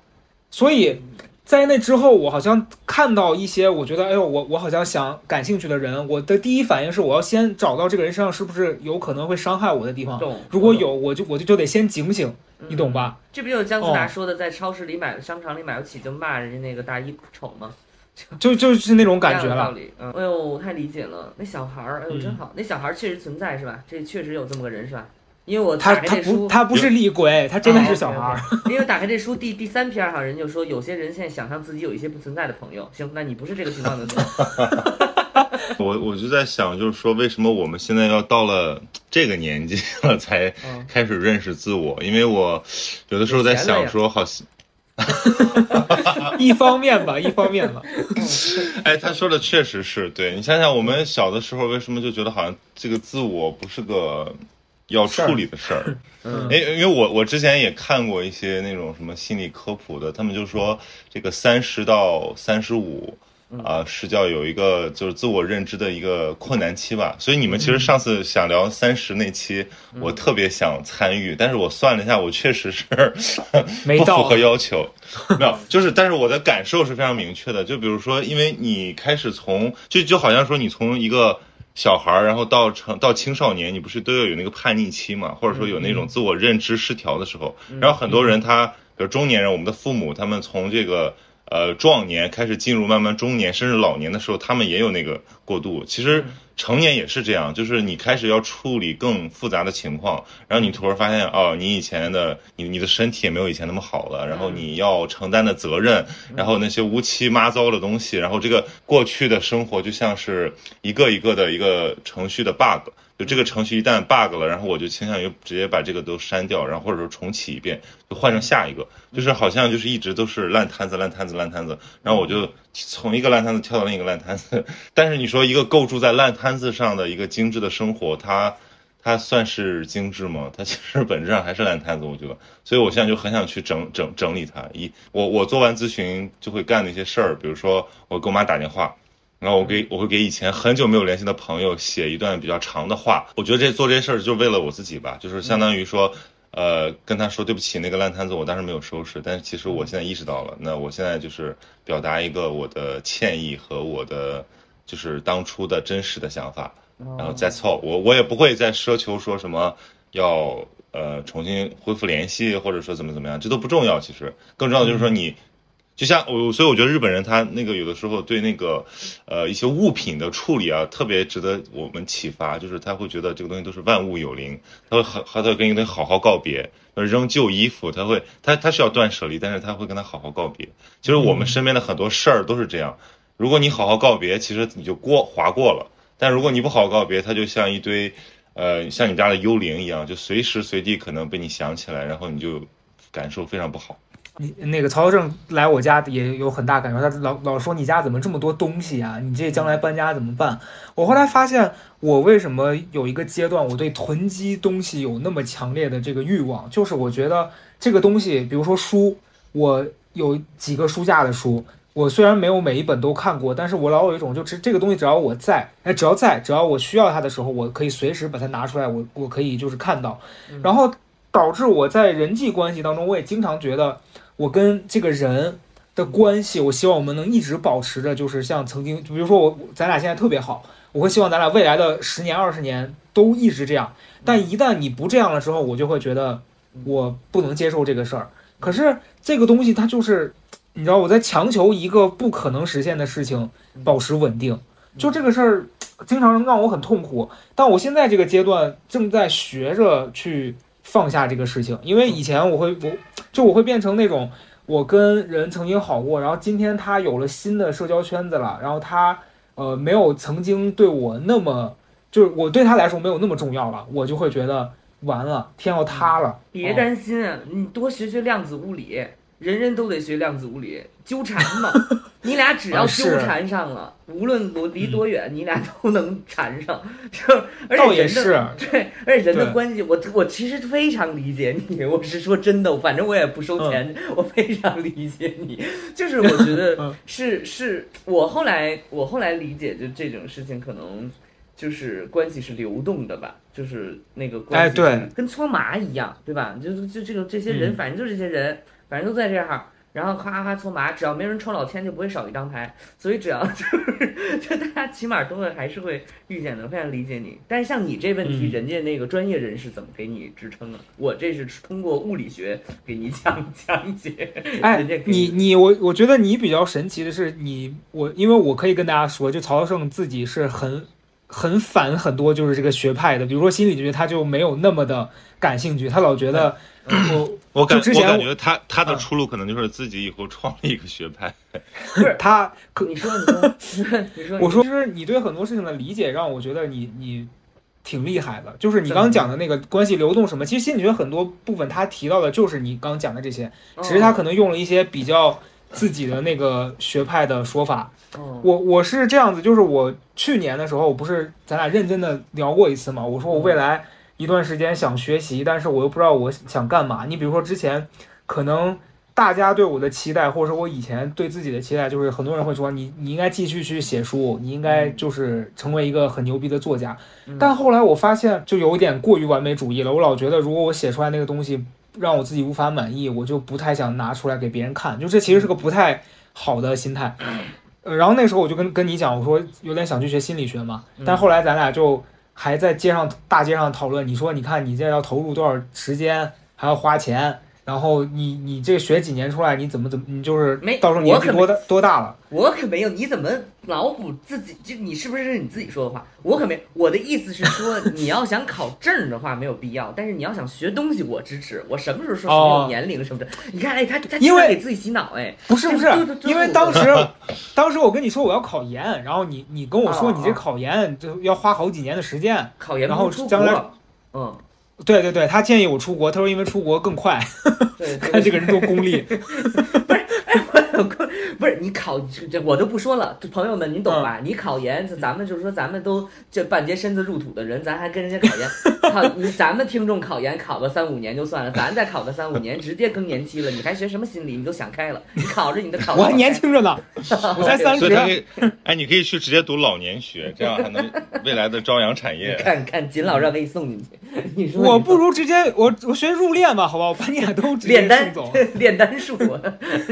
A: 所以在那之后，我好像看到一些我觉得哎呦我我好像想感兴趣的人，我的第一反应是我要先找到这个人身上是不是有可能会伤害我的地方，如果有我就我就就得先警醒，你懂吧？
B: 这不就是姜思达说的在超市里买商场里买不起就骂人家那个大衣丑吗？<laughs>
A: 就就是那种感觉了。
B: 道理，嗯，哎呦，太理解了。那小孩儿，哎呦，真好。那小孩儿确实存在是吧？这确实有这么个人是吧？因为我
A: 他他
B: 打开这书
A: 不，他不是厉鬼，他真的是小孩儿。
B: 因为打开这书第第三篇哈，人就说有些人现在想象自己有一些不存在的朋友。行，那你不是这个情况就行。<laughs>
C: 我我就在想，就是说，为什么我们现在要到了这个年纪了才
B: 嗯
C: 开始认识自我？因为我有的时候在想说，好像，<laughs>
A: 一方面吧，一方面吧。<laughs>
C: 哎，他说的确实是对。你想想，我们小的时候为什么就觉得好像这个自我不是个要处理的事儿？<laughs>
B: 嗯。
C: 因因为我我之前也看过一些那种什么心理科普的，他们就说这个三十到三十五。啊，是叫有一个就是自我认知的一个困难期吧，所以你们其实上次想聊三十那期，我特别想参与，但是我算了一下，我确实是
A: 没
C: 符合要求，<laughs> 没有，就是但是我的感受是非常明确的，就比如说，因为你开始从就就好像说你从一个小孩儿，然后到成到青少年，你不是都要有那个叛逆期嘛，或者说有那种自我认知失调的时候，然后很多人他，比如中年人，我们的父母，他们从这个。呃，壮年开始进入慢慢中年，甚至老年的时候，他们也有那个过渡。其实成年也是这样，就是你开始要处理更复杂的情况，然后你突然发现，哦，你以前的你你的身体也没有以前那么好了，然后你要承担的责任，然后那些乌七八糟的东西，然后这个过去的生活就像是一个一个的一个程序的 bug。就这个程序一旦 bug 了，然后我就倾向于直接把这个都删掉，然后或者说重启一遍，就换成下一个，就是好像就是一直都是烂摊子、烂摊子、烂摊子，然后我就从一个烂摊子跳到另一个烂摊子。但是你说一个构筑在烂摊子上的一个精致的生活，它它算是精致吗？它其实本质上还是烂摊子，我觉得。所以我现在就很想去整整整理它。一我我做完咨询就会干的一些事儿，比如说我给我妈打电话。然后我给我会给以前很久没有联系的朋友写一段比较长的话，我觉得这做这些事儿就为了我自己吧，就是相当于说，呃，跟他说对不起，那个烂摊子我当时没有收拾，但是其实我现在意识到了，那我现在就是表达一个我的歉意和我的就是当初的真实的想法，然后再凑，我我也不会再奢求说什么要呃重新恢复联系，或者说怎么怎么样，这都不重要，其实更重要的就是说你。就像我，所以我觉得日本人他那个有的时候对那个，呃，一些物品的处理啊，特别值得我们启发。就是他会觉得这个东西都是万物有灵，他会好，他会跟一个东西好好告别。扔旧衣服，他会，他他是要断舍离，但是他会跟他好好告别。其实我们身边的很多事儿都是这样。如果你好好告别，其实你就过划过了；但如果你不好好告别，它就像一堆，呃，像你家的幽灵一样，就随时随地可能被你想起来，然后你就感受非常不好。
A: 你那个曹正来我家也有很大感受，他老老说你家怎么这么多东西啊？你这将来搬家怎么办？我后来发现，我为什么有一个阶段我对囤积东西有那么强烈的这个欲望，就是我觉得这个东西，比如说书，我有几个书架的书，我虽然没有每一本都看过，但是我老有一种就是这个东西只要我在，哎，只要在，只要我需要它的时候，我可以随时把它拿出来，我我可以就是看到，然后导致我在人际关系当中，我也经常觉得。我跟这个人的关系，我希望我们能一直保持着，就是像曾经，比如说我，咱俩现在特别好，我会希望咱俩未来的十年、二十年都一直这样。但一旦你不这样了之后，我就会觉得我不能接受这个事儿。可是这个东西它就是，你知道我在强求一个不可能实现的事情保持稳定，就这个事儿经常让我很痛苦。但我现在这个阶段正在学着去。放下这个事情，因为以前我会，我就我会变成那种，我跟人曾经好过，然后今天他有了新的社交圈子了，然后他呃没有曾经对我那么，就是我对他来说没有那么重要了，我就会觉得完了，天要塌了。
B: 别担心，你多学学量子物理，人人都得学量子物理，纠缠嘛，<laughs> 你俩只要纠缠上了，无论我离多远，你俩都能缠上。<laughs> 就 <laughs> 而且人的对，而且人的关系，我我其实非常理解你。我是说真的，反正我也不收钱，我非常理解你。就是我觉得是是，我后来我后来理解，就这种事情可能就是关系是流动的吧，就是那个关系
A: 对，
B: 跟搓麻一样，对吧？就就这个这些人，反正就这些人，反正都在这儿。然后夸夸搓麻，只要没人抽老千，就不会少一张牌。所以只要 <laughs> 就是就大家起码都会还是会遇见的，非常理解你。但是像你这问题，
A: 嗯
B: 人家那个专业人士怎么给你支撑啊？我这是通过物理学给你 <laughs> 讲讲解。
A: 哎你你我我觉得你比较神奇的是你我，因为我可以跟大家说，就曹胜自己是很很反很多就是这个学派的，比如说心理学，他就没有那么的感兴趣，他老觉得我
C: 我感
A: 我
C: 我感觉他他的
B: 嗯
C: 出路可能就是自己以后创立一个学派。<laughs>
B: 不是
A: 他可
B: 你说你说你说你说，
A: 我说，就是你对很多事情的理解，让我觉得你你挺厉害的。就是你刚刚讲的那个关系流动什么，其实心理学很多部分他提到的就是你刚讲的这些，
B: 哦
A: 只是他可能用了一些比较自己的那个学派的说法。
B: 哦
A: 我我是这样子，就是我去年的时候，我不是咱俩认真的聊过一次嘛？我说我未来一段时间想学习，但是我又不知道我想干嘛。你比如说之前可能。大家对我的期待，或者说我以前对自己的期待，就是很多人会说你你应该继续去写书，你应该就是成为一个很牛逼的作家。
B: 嗯
A: 但后来我发现，就有一点过于完美主义了。我老觉得，如果我写出来那个东西让我自己无法满意，我就不太想拿出来给别人看。就这其实是个不太好的心态。呃，然后那时候我就跟跟你讲，我说有点想去学心理学嘛，但后来咱俩就还在街上大街上讨论。你说，你看你这要投入多少时间，还要花钱，然后你你这学几年出来，你怎么怎么，你就是
B: 没
A: 到时候年纪多大多大了？
B: 我可没有，你怎么脑补自己？就你是不是你自己说的话？我可没，我的意思是说，<laughs> 你要想考证的话没有必要，但是你要想学东西，我支持。我什么时候说是没有
A: 哦
B: 年龄什么的？你看，哎，他他
A: 因为
B: 给自己洗脑，哎，
A: 不是不是因为当时当时我跟你说我要考研，然后你你跟我说
B: 哦
A: 你这考研就要花好几年的时间。
B: 考研
A: 然后
B: 出
A: 将来，
B: 嗯，
A: 对对对，他建议我出国，他说因为出国更快，
B: 对，对 <laughs>
A: 看这个人多功利。<laughs>
B: 不是 <laughs> 你考这这我都不说了，朋友们您懂
A: 嗯
B: 吧？你考研，咱们就是说咱们都这半截身子入土的人，咱还跟人家考研，<laughs> 考你咱们听众考研考个三五年就算了，咱再考个三五年，直接更年期了，你还学什么心理？你都想开了，你考着你的考，<laughs>
A: 我还年，轻着呢，我才三十
C: 哎，你可以去直接读老年学，这样还能未来的朝阳产业。
B: 看看锦老让给你送进去，你说
A: 我不如直接我我学入殓吧，好吧，我把你俩都
B: 炼丹。炼丹术，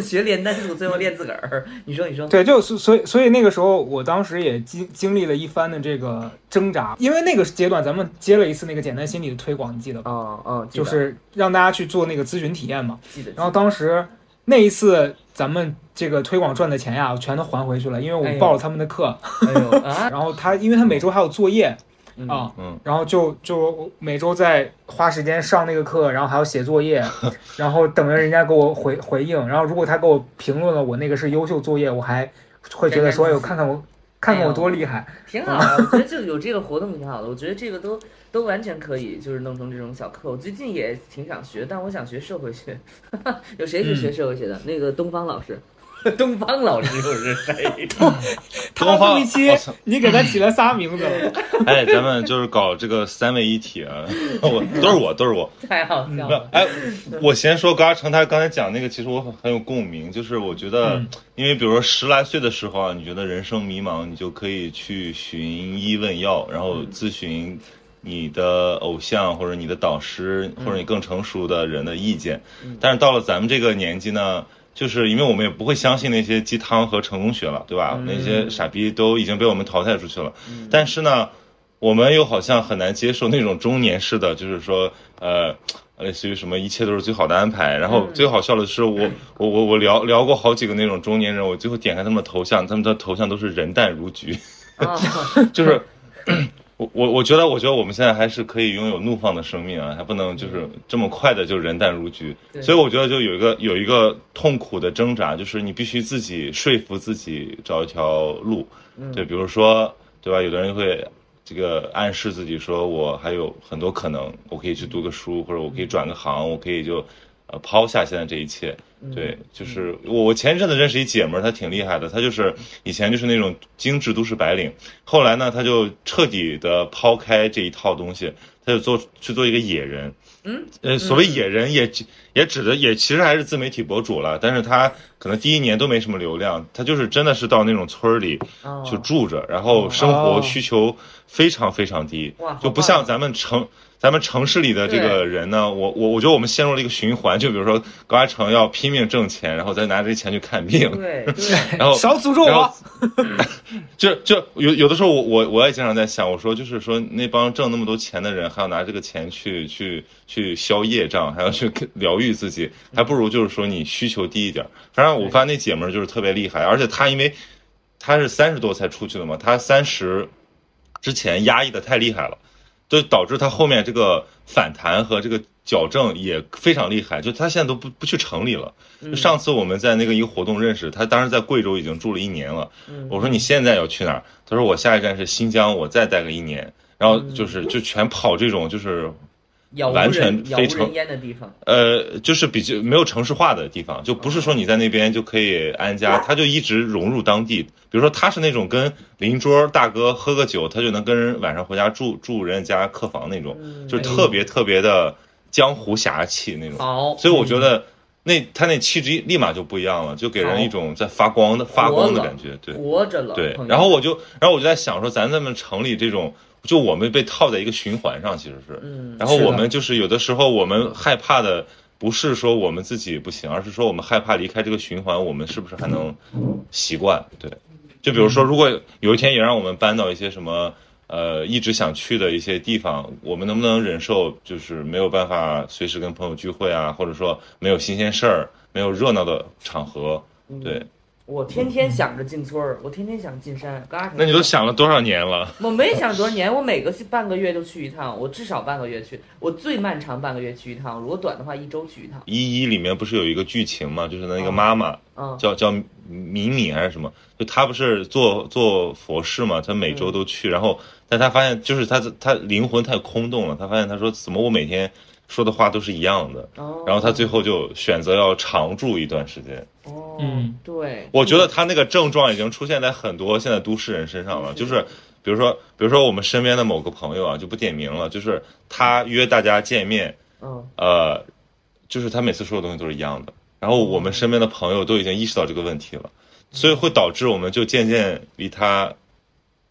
B: 学炼丹术，最后练自个儿。你说你说，
A: 对，就所所以所以那个时候，我当时也经经历了一番的这个挣扎，因为那个阶段咱们接了一次那个简单心理的推广，你记得吧？
B: 啊哦，记得
A: 就是让大家去做那个咨询体验嘛。
B: 记得，
A: 然后当时那一次咱们这个推广赚的钱呀，我全都还回去了，因为我报了他们的课，
B: 哎呦啊，<laughs>
A: 然后他因为他每周还有作业
B: 嗯
A: 啊，
C: 嗯，
A: 然后就就每周在花时间上那个课，然后还要写作业，<laughs> 然后等着人家给我回回应，然后如果他给我评论了我那个是优秀作业，我还会觉得说，哎呦，看看我看看我多厉害，
B: 挺好的，我觉得就有这个活动挺好的，我觉得这个都都完全可以，就是弄成这种小课。我最近也挺想学，但我想学社会学。<laughs> 有谁是学社会学的？那个东方老师，<laughs> 东方老师又是谁？<laughs>
A: 他
C: 东方
A: 一期你给他起了仨名字，<laughs>
C: 哎，咱们就是搞这个三位一体啊，我都是我，都是我。
B: 太好笑了。，
C: 不哎，我先说高阿成他刚才讲那个，其实我很很有共鸣，就是我觉得，
A: 嗯
C: 因为比如说十来岁的时候啊，你觉得人生迷茫，你就可以去寻医问药，然后咨询你的偶像或者你的导师或者你更成熟的人的意见。但是到了咱们这个年纪呢，就是因为我们也不会相信那些鸡汤和成功学了，对吧？那些傻逼都已经被我们淘汰出去了。但是呢，我们又好像很难接受那种中年式的，就是说，呃，类似于什么一切都是最好的安排。然后最好笑的是我，我我我聊聊过好几个那种中年人，我最后点开他们的头像，他们的头像都是人淡如菊，
B: 啊，<laughs>
C: 就是。<laughs> 我我我觉得，我觉得我们现在还是可以拥有怒放的生命啊，还不能就是这么快的就人淡如菊。所以我觉得就有一个有一个痛苦的挣扎，就是你必须自己说服自己找一条路。对，比如说，对吧？有的人会这个暗示自己说，我还有很多可能，我可以去读个书，或者我可以转个行，我可以就呃抛下现在这一切。对，就是我我前一阵子认识一姐们儿，她挺厉害的，她就是以前就是那种精致都市白领，后来呢，她就彻底的抛开这一套东西，她就做去做一个野人。
B: 嗯，
C: 呃，所谓野人也也指的也其实还是自媒体博主了，但是她可能第一年都没什么流量，她就是真的是到那种村儿里
B: 哦
C: 就住着，然后生活需求非常非常低，就不像咱们城咱们城市里的这个人呢，我我我觉得我们陷入了一个循环，就比如说高嘉诚要拼拼命挣钱，然后再拿这些钱去看病，
B: 对对，<laughs>
C: 然后
A: 少诅咒我。<laughs>
C: 就就有有的时候我我我也经常在想，我说就是说那帮挣那么多钱的人，还要拿这个钱去去去消业障，还要去疗愈自己，还不如就是说你需求低一点。反正我发现那姐们儿就是特别厉害，而且她因为她是三十多才出去的嘛，她三十之前压抑的太厉害了，就导致他后面这个反弹和这个矫正也非常厉害。就他现在都不不去城里了。就上次我们在那个一个活动认识，他当时在贵州已经住了一年了。我说你现在要去哪儿？他说我下一站是新疆，我再待个一年。然后就是就全跑这种就是完全非
B: 城烟的地方，
C: 呃，就是比较没有城市化的地方，就不是说你在那边就可以安家，他就一直融入当地。比如说他是那种跟邻桌大哥喝个酒，他就能跟人晚上回家住住人家客房那种，就是特别特别的江湖侠气那种。
B: 好，
C: 所以我觉得那他那气质立马就不一样了，就给人一种在发光的发光的感觉。对
B: 活着了，
C: 对然后我就然后我就在想说，咱咱们城里这种。就我们被套在一个循环上，其实是，
B: 嗯
C: 然后我们就是有的时候我们害怕的不是说我们自己不行，而是说我们害怕离开这个循环，我们是不是还能习惯？对，就比如说，如果有一天也让我们搬到一些什么呃一直想去的一些地方，我们能不能忍受就是没有办法随时跟朋友聚会啊，或者说没有新鲜事儿，没有热闹的场合？对，
B: 我天天想着进村儿，我天天想进山，嘎
C: 那你都想了多少年了？
B: 我没想多少年，我每个半个月就去一趟，我至少半个月去，我最漫长半个月去一趟，如果短的话一周去一趟。
C: 一一里面不是有一个剧情嘛，就是那个妈妈。
B: 嗯，
C: 叫叫米米还是什么？就她不是做做佛事嘛，她每周都去，然后但她发现就是她她灵魂太空洞了，她发现她说怎么我每天说的话都是一样的，
B: 哦，
C: 然后他最后就选择要常住一段时间。
B: 哦，
A: 嗯，
B: 对，
C: 我觉得他那个症状已经出现在很多现在都市人身上了，就是。比如说比如说我们身边的某个朋友啊，就不点名了，就是他约大家见面，
B: 嗯，
C: 呃，就是他每次说的东西都是一样的，然后我们身边的朋友都已经意识到这个问题了，所以会导致我们就渐渐离他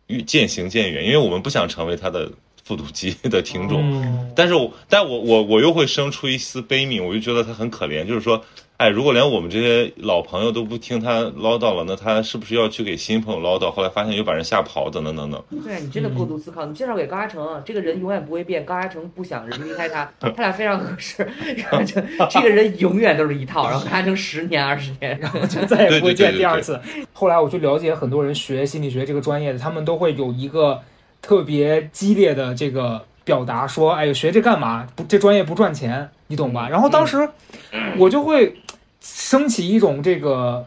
C: 越渐行渐远，因为我们不想成为他的复读机 <laughs> 的听众。
A: 嗯，
C: 但是我，但我我我又会生出一丝悲悯，我就觉得他很可怜，就是说，哎，如果连我们这些老朋友都不听他唠叨了，那他是不是要去给新朋友唠叨？后来发现又把人吓跑，等等等等。
B: 对你真的过度思考。你介绍给高嘉诚，这个人永远不会变，高嘉诚不想人离开他，<laughs> 他俩非常合适。然后就这个人永远都是一套，然后高嘉诚十年二十年，然后
A: 就再也不会见
C: 对对对
A: 第二次。后来我去了解很多人学心理学这个专业的，他们都会有一个特别激烈的这个表达，说：“哎呦，学这干嘛？不，这专业不赚钱，你懂吧？”然后当时我就会升起一种这个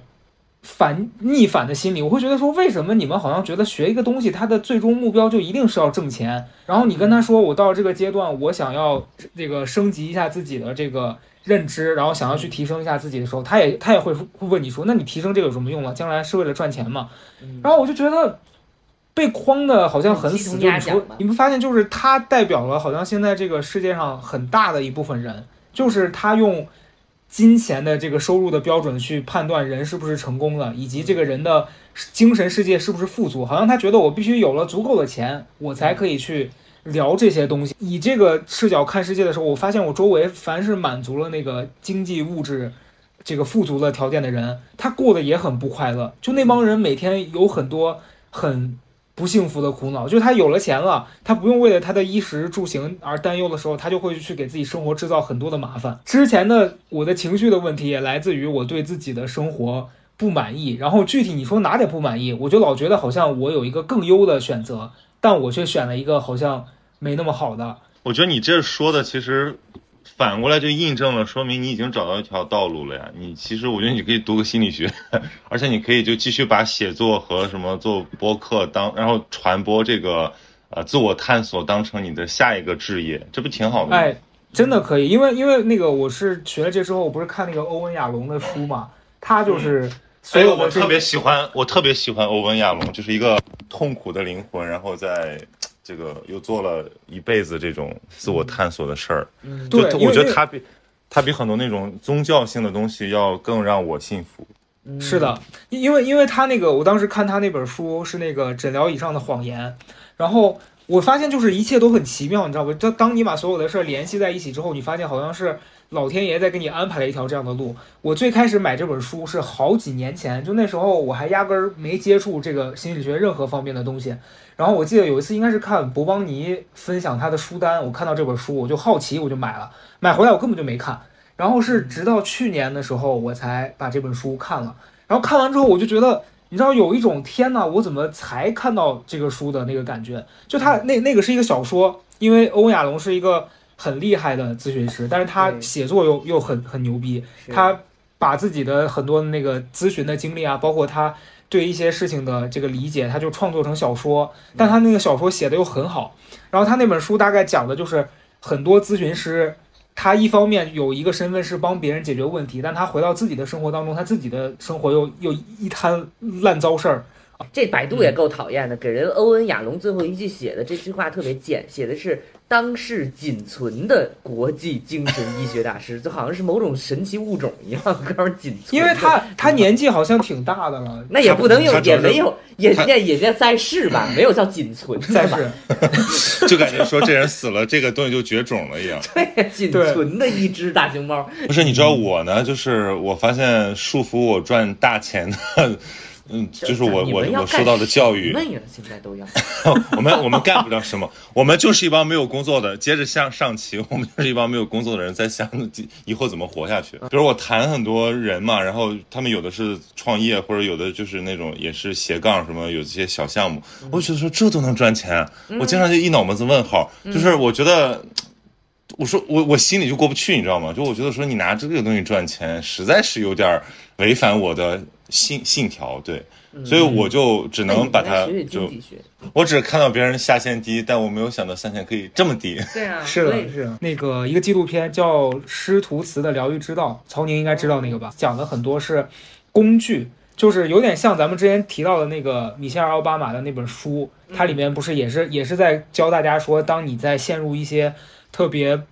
A: 反逆反的心理，我会觉得说，为什么你们好像觉得学一个东西，它的最终目标就一定是要挣钱？然后你跟他说，我到这个阶段，我想要这个升级一下自己的这个认知，然后想要去提升一下自己的时候，他也他也会会问你说，那你提升这个有什么用啊？将来是为了赚钱嘛？然后我就觉得被框的好像很死，就是你说你们发现，就是他代表了好像现在这个世界上很大的一部分人，就是他用金钱的这个收入的标准去判断人是不是成功的，以及这个人的精神世界是不是富足。好像他觉得我必须有了足够的钱，我才可以去聊这些东西。以这个视角看世界的时候，我发现我周围凡是满足了那个经济物质这个富足的条件的人，他过得也很不快乐。就那帮人每天有很多很不幸福的苦恼，就是他有了钱了，他不用为了他的衣食住行而担忧的时候，他就会去给自己生活制造很多的麻烦。之前的我的情绪的问题也来自于我对自己的生活不满意，然后具体你说哪点不满意，我就老觉得好像我有一个更优的选择，但我却选了一个好像没那么好的。
C: 我觉得你这说的其实反过来就印证了，说明你已经找到一条道路了呀。你其实我觉得你可以读个心理学，<laughs> 而且你可以就继续把写作和什么做播客当，然后传播这个呃自我探索当成你的下一个置业，这不挺好的吗？
A: 哎，真的可以，因为因为那个我是学了这之后，我不是看那个欧文亚龙的书嘛，他就是所
C: 哎，
A: 有的这
C: 我特别喜欢，我特别喜欢欧文亚龙，就是一个痛苦的灵魂，然后在这个又做了一辈子这种自我探索的事儿。
B: 嗯，
C: 就
A: 对
C: 我觉得他比他比很多那种宗教性的东西要更让我信服。
B: 嗯
A: 是的，因因为因为他那个，我当时看他那本书是那个诊疗以上的谎言，然后我发现就是一切都很奇妙，你知道吧？当当你把所有的事儿联系在一起之后，你发现好像是老天爷在给你安排了一条这样的路。我最开始买这本书是好几年前，就那时候我还压根儿没接触这个心理学任何方面的东西。然后我记得有一次应该是看博邦尼分享他的书单，我看到这本书我就好奇，我就买了。买回来我根本就没看，然后是直到去年的时候我才把这本书看了。然后看完之后我就觉得，你知道有一种天呐，我怎么才看到这个书的那个感觉？就他那那个是一个小说，因为欧亚龙是一个。很厉害的咨询师，但是他写作又又很很牛逼。他把自己的很多那个咨询的经历啊，包括他对一些事情的这个理解，他就创作成小说。但他那个小说写的又很好。然后他那本书大概讲的就是很多咨询师，他一方面有一个身份是帮别人解决问题，但他回到自己的生活当中，他自己的生活又又一摊烂糟事儿。
B: 这百度也够讨厌的，给人欧文亚龙最后一句写的这句话特别贱，写的是。当世仅存的国际精神医学大师，就好像是某种神奇物种一样，哥们仅存。
A: 因为他他年纪好像挺大的了，
B: 那也不能用，也没有，也也也在在世吧，没有叫仅存
A: 在世，<laughs>
C: 就感觉说这人死了，这个东西就绝种了一样。<laughs>
B: 对，仅存的一只大熊猫。
C: 不是，你知道我呢，就是我发现束缚我赚大钱的。嗯，就是我我我受到的教育，
B: 现在都要。<laughs>
C: 我们我们干不了什么，我们就是一帮没有工作的。接着向上期，我们就是一帮没有工作的人，在想 <laughs> 以后怎么活下去。比如我谈很多人嘛，然后他们有的是创业，或者有的就是那种也是斜杠什么，有这些小项目。我觉得说这都能赚钱，我经常就一脑门子问号。就是我觉得，我说我我心里就过不去，你知道吗？就我觉得说你拿这个东西赚钱，实在是有点违反我的。信信条对，所以我就只能把它就，我只看到别人下限低，但我没有想到下限可以这么低。
B: 对啊，<laughs>
A: 是的，是那个一个纪录片叫《师徒词的疗愈之道》，曹宁应该知道那个吧？讲的很多是工具，就是有点像咱们之前提到的那个米歇尔奥巴马的那本书，它里面不是也是也是在教大家说，当你在陷入一些特别。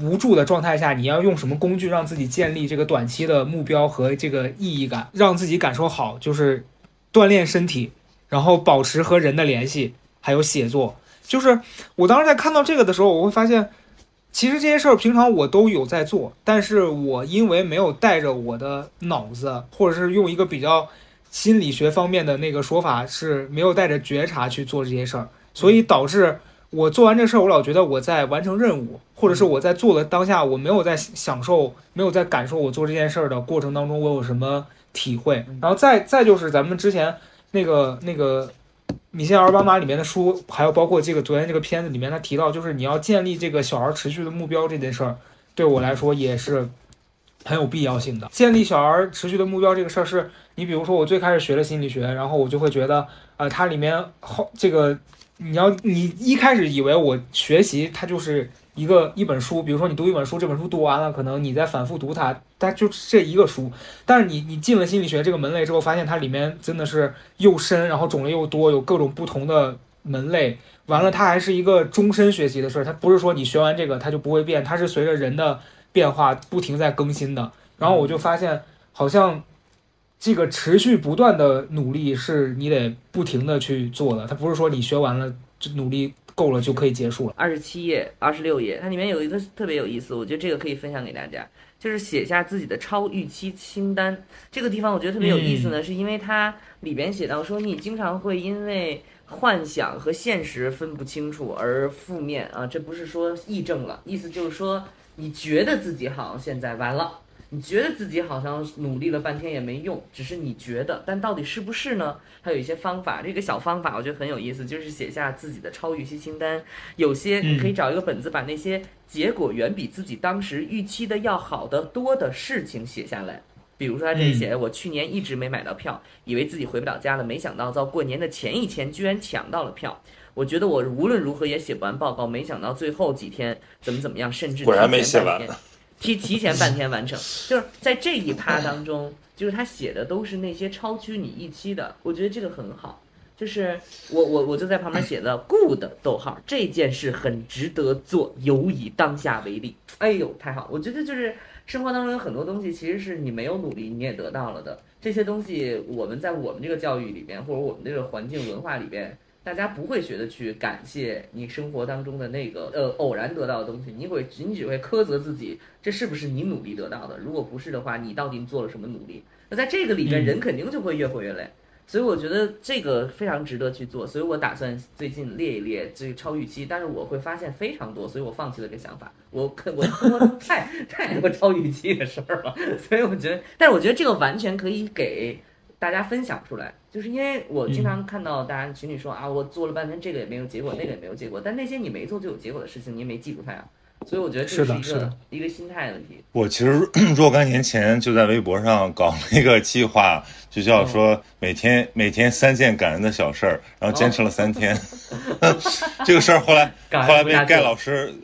A: 无助的状态下，你要用什么工具让自己建立这个短期的目标和这个意义感，让自己感受好？就是锻炼身体，然后保持和人的联系，还有写作。就是我当时在看到这个的时候，我会发现，其实这些事儿平常我都有在做，但是我因为没有带着我的脑子，或者是用一个比较心理学方面的那个说法，是没有带着觉察去做这些事儿，所以导致。我做完这事儿，我老觉得我在完成任务，或者是我在做的当下，我没有在享受，没有在感受我做这件事儿的过程当中，我有什么体会。然后再再就是咱们之前那个那个米歇尔·奥巴马里面的书，还有包括这个昨天这个片子里面，他提到就是你要建立这个小儿持续的目标这件事儿，对我来说也是很有必要性的。建立小儿持续的目标这个事儿，是你比如说我最开始学了心理学，然后我就会觉得，呃，它里面好这个。你要你一开始以为我学习它就是一个一本书，比如说你读一本书，这本书读完了，可能你再反复读它，它就这一个书。但是你你进了心理学这个门类之后，发现它里面真的是又深，然后种类又多，有各种不同的门类。完了，它还是一个终身学习的事儿，它不是说你学完这个它就不会变，它是随着人的变化不停在更新的。然后我就发现好像。这个持续不断的努力是你得不停的去做的，它不是说你学完了就努力够了就可以结束了。
B: 二十七页、二十六页，它里面有一个特别有意思，我觉得这个可以分享给大家，就是写下自己的超预期清单。这个地方我觉得特别有意思呢，是因为它里边写到说你经常会因为幻想和现实分不清楚而负面啊，这不是说癔症了，意思就是说你觉得自己好像现在完了。你觉得自己好像努力了半天也没用，只是你觉得，但到底是不是呢？还有一些方法，这个小方法我觉得很有意思，就是写下自己的超预期清单。有些你可以找一个本子，把那些结果远比自己当时预期的要好得多的事情写下来。比如说他这里写，我去年一直没买到票，以为自己回不了家了，没想到到过年的前一天居然抢到了票。我觉得我无论如何也写不完报告，没想到最后几天怎么怎么样，甚至
C: 果然没写完。
B: 提提前半天完成，就是在这一趴当中，就是他写的都是那些超出你预期的，我觉得这个很好。就是我我我就在旁边写的 good 逗号，这件事很值得做，尤以当下为例。哎呦，太好！我觉得就是生活当中有很多东西，其实是你没有努力你也得到了的。这些东西我们在我们这个教育里边，或者我们这个环境文化里边。大家不会学的去感谢你生活当中的那个呃偶然得到的东西，你会仅只会苛责自己，这是不是你努力得到的？如果不是的话，你到底做了什么努力？那在这个里边，
A: 嗯
B: 人肯定就会越活越累。所以我觉得这个非常值得去做，所以我打算最近列一列这个超预期，但是我会发现非常多，所以我放弃了这个想法。我看我生活中太 <laughs> 太多超预期的事儿了，所以我觉得，但是我觉得这个完全可以给大家分享出来，就是因为我经常看到大家群里说、啊，我做了半天这个也没有结果，那个也没有结果，但那些你没做就有结果的事情，你也没记住它呀。所以我觉得这是一个
A: 是的是的
B: 一个心态问题。
C: 我其实 <clears throat> 若干年前就在微博上搞了一个计划，就叫说每天、每天三件感恩的小事儿，然后坚持了三天。<laughs> 这个事儿后来 <laughs> 后来被盖老师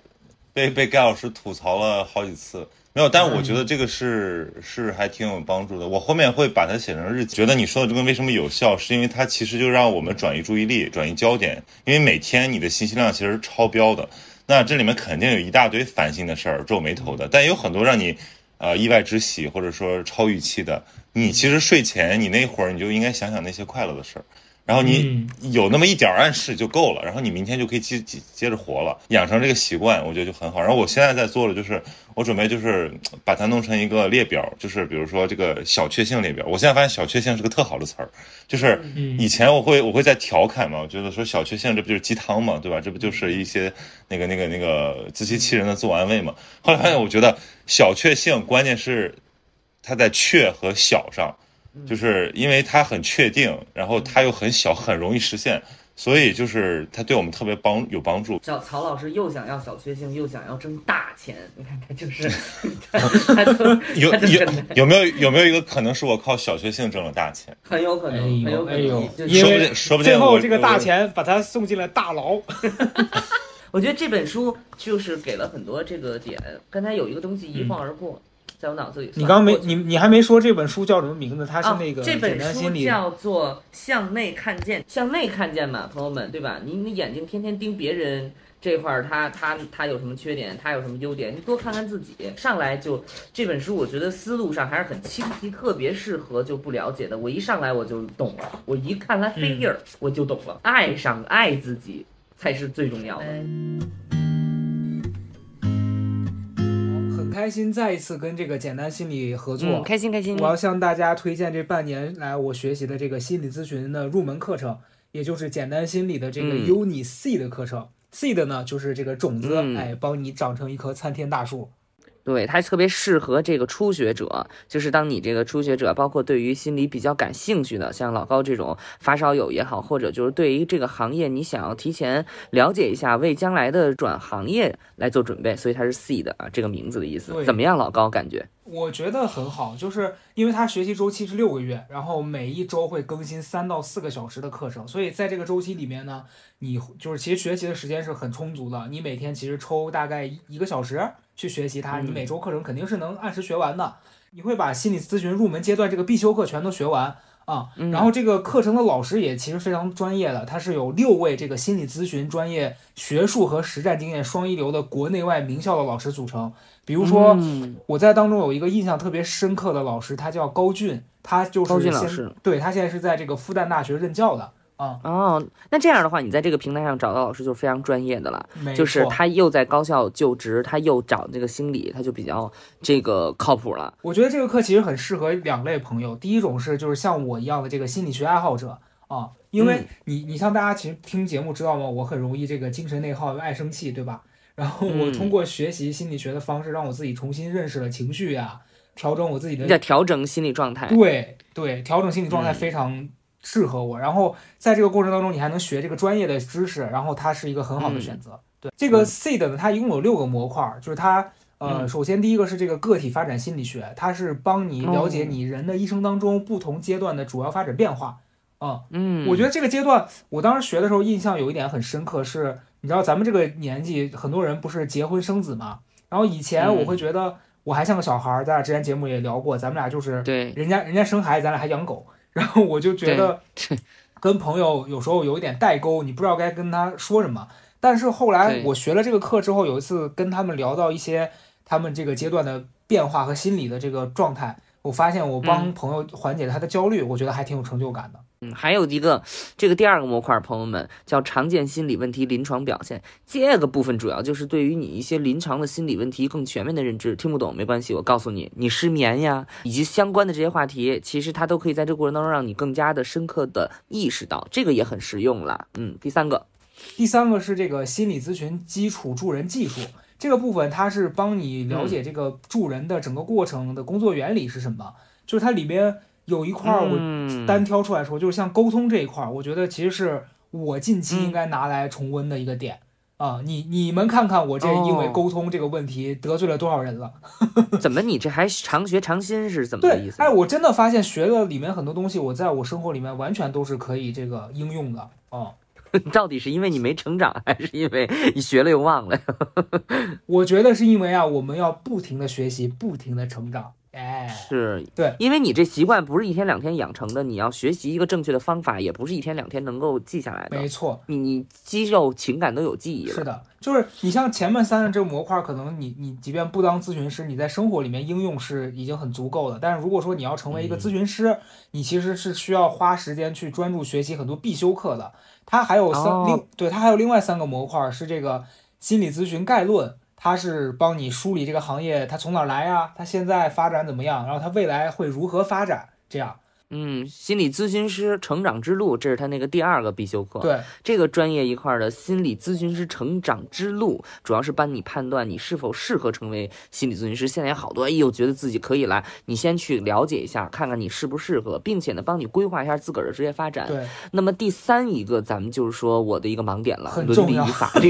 C: 被被盖老师吐槽了好几次。没有，但我觉得这个是是还挺有帮助的。我后面会把它写成日记。觉得你说的这个为什么有效，是因为它其实就让我们转移注意力、转移焦点。因为每天你的信息量其实是超标的，那这里面肯定有一大堆烦心的事儿、皱眉头的，但也有很多让你呃意外之喜或者说超预期的。你其实睡前你那会儿你就应该想想那些快乐的事儿，然后你有那么一点儿暗示就够了，然后你明天就可以接接接着活了，养成这个习惯，我觉得就很好。然后我现在在做的就是，我准备就是把它弄成一个列表，就是比如说这个小确幸列表。我现在发现小确幸是个特好的词儿，就是
A: 嗯
C: 以前我会我会在调侃嘛，我觉得说小确幸这不就是鸡汤嘛，对吧？这不就是一些那个那个那个自欺欺人的自我安慰嘛？后来发现，我觉得小确幸关键是它在确和小上，就是因为它很确定，然后它又很小，很容易实现，所以就是它对我们特别帮有帮助。
B: 小曹老师又想要小确幸，又想要挣大钱，你看他就是，<laughs> 他他就
C: 有有有没有有没有一个可能是我靠小确幸挣了大钱？
B: 很有可
A: 哎
B: 能，很有可能，就，
A: 因为
C: 说不定说不定
A: 最后这个大钱把他送进了大牢。<laughs>
B: 我觉得这本书就是给了很多这个点。刚才有一个东西一晃而过，在我脑子里。
A: 你刚没你你还没说这本书叫什么名字？它是
B: 啊
A: 那个简
B: 这本书。叫做《向内看见》，向内看见嘛，朋友们，对吧？你你眼睛天天盯别人这块儿，他他他有什么缺点，他有什么优点，你多看看自己。上来就这本书，我觉得思路上还是很清晰，特别适合就不了解的。我一上来我就懂了，我一看它飞页儿、我就懂了，爱上爱自己才是最重要的。
A: 开心再一次跟这个简单心理合作。
B: 嗯，开心开心
A: 我。要向大家推荐这半年来我学习的这个心理咨询的入门课程，也就是简单心理的这个
B: 嗯
A: Uni C 的课程。Seed 呢，就是这个种子，
B: 嗯
A: 哎，帮你长成一棵参天大树。
B: 对，它特别适合这个初学者，就是当你这个初学者，包括对于心理比较感兴趣的，像老高这种发烧友也好，或者就是对于这个行业你想要提前了解一下，为将来的转行业来做准备，所以它是 seed 啊这个名字的意思。怎么样，老高感觉？
A: 我觉得很好，就是因为它学习周期是六个月，然后每一周会更新三到四个小时的课程，所以在这个周期里面呢，你就是其实学习的时间是很充足的。你每天其实抽大概一一个小时去学习它，
B: 嗯
A: 你每周课程肯定是能按时学完的。你会把心理咨询入门阶段这个必修课全都学完啊。
B: 嗯
A: 然后这个课程的老师也其实非常专业的，他是有六位这个心理咨询专业学术和实战经验双一流的国内外名校的老师组成。比如说，
B: 嗯
A: 我在当中有一个印象特别深刻的老师，他叫高俊，他就是
B: 高俊老师
A: 对他现在是在这个复旦大学任教的啊，
B: 哦，那这样的话，你在这个平台上找到老师就是非常专业的了。就是他又在高校就职，他又找这个心理，他就比较这个靠谱了。
A: 我觉得这个课其实很适合两类朋友，第一种是就是像我一样的这个心理学爱好者啊，因为
B: 嗯
A: 你你像大家其实听节目知道吗？我很容易这个精神内耗，爱生气，对吧？<laughs> 然后我
B: 嗯
A: 通过学习心理学的方式，让我自己重新认识了情绪呀、调整我自己的
B: 调整心理状态。
A: 对对，调整心理状态
B: 嗯
A: 非常适合我。然后在这个过程当中，你还能学这个专业的知识，然后它是一个很好的选择。对，这个 SEED 呢，它一共有六个模块儿，就是它。呃，
B: 嗯
A: 首先第一个是这个个体发展心理学，它是帮你了解
B: 哦
A: 你人的一生当中不同阶段的主要发展变化。啊、
B: 嗯，
A: 我觉得这个阶段，我当时学的时候印象有一点很深刻是，你知道咱们这个年纪，很多人不是结婚生子嘛，然后以前我
B: 嗯
A: 会觉得我还像个小孩儿，咱俩之前节目也聊过，咱们俩就是
B: 对，
A: 人家人家生孩子，咱俩还养狗，然后我就觉得跟朋友有时候有一点代沟，你不知道该跟他说什么。但是后来我学了这个课之后，有一次跟他们聊到一些他们这个阶段的变化和心理的这个状态，我发现我帮朋友缓解他的焦虑，我觉得还挺有成就感的。
B: 嗯，还有一个这个第二个模块，朋友们叫常见心理问题临床表现。这个部分主要就是对于你一些临床的心理问题更全面的认知。听不懂没关系，我告诉你，你失眠呀，以及相关的这些话题，其实它都可以在这个过程当中让你更加的深刻的意识到，这个也很实用了。嗯，第三个，
A: 第三个是这个心理咨询基础助人技术这个部分，它是帮你了解这个助人的整个过程的工作原理是什么，就是它里边。有一块儿我单挑出来说，就是像沟通这一块儿，我觉得其实是我近期应该拿来重温的一个点啊。你你们看看我这因为沟通这个问题得罪了多少人了？<laughs>
B: 怎么你这还常学常新是怎么个意思？
A: 哎，我真的发现学了里面很多东西，我在我生活里面完全都是可以这个应用的啊。<laughs>
B: 到底是因为你没成长，还是因为你学了又忘了？<laughs>
A: 我觉得是因为啊，我们要不停的学习，不停的成长。哎，
B: 是
A: 对，
B: 因为你这习惯不是一天两天养成的，你要学习一个正确的方法，也不是一天两天能够记下来的。
A: 没错，
B: 你你肌肉情感都有记忆
A: 了。是的，就是你像前面三个这个模块，可能你你即便不当咨询师，你在生活里面应用是已经很足够的。但是如果说你要成为一个咨询师，你其实是需要花时间去专注学习很多必修课的。它还有三另对它还有另外三个模块是这个心理咨询概论。它是帮你梳理这个行业，它从哪来呀？它现在发展怎么样？然后它未来会如何发展？这样。
B: 嗯，心理咨询师成长之路，这是他那个第二个必修课。
A: 对，
B: 这个专业一块的心理咨询师成长之路，主要是帮你判断你是否适合成为心理咨询师。现在有好多，哎呦，觉得自己可以来，你先去了解一下，看看你适不适合，并且呢，帮你规划一下自个儿的职业发展。
A: 对。
B: 那么第三一个，咱们就是说我的一个盲点了，
A: 伦
B: 理与法律。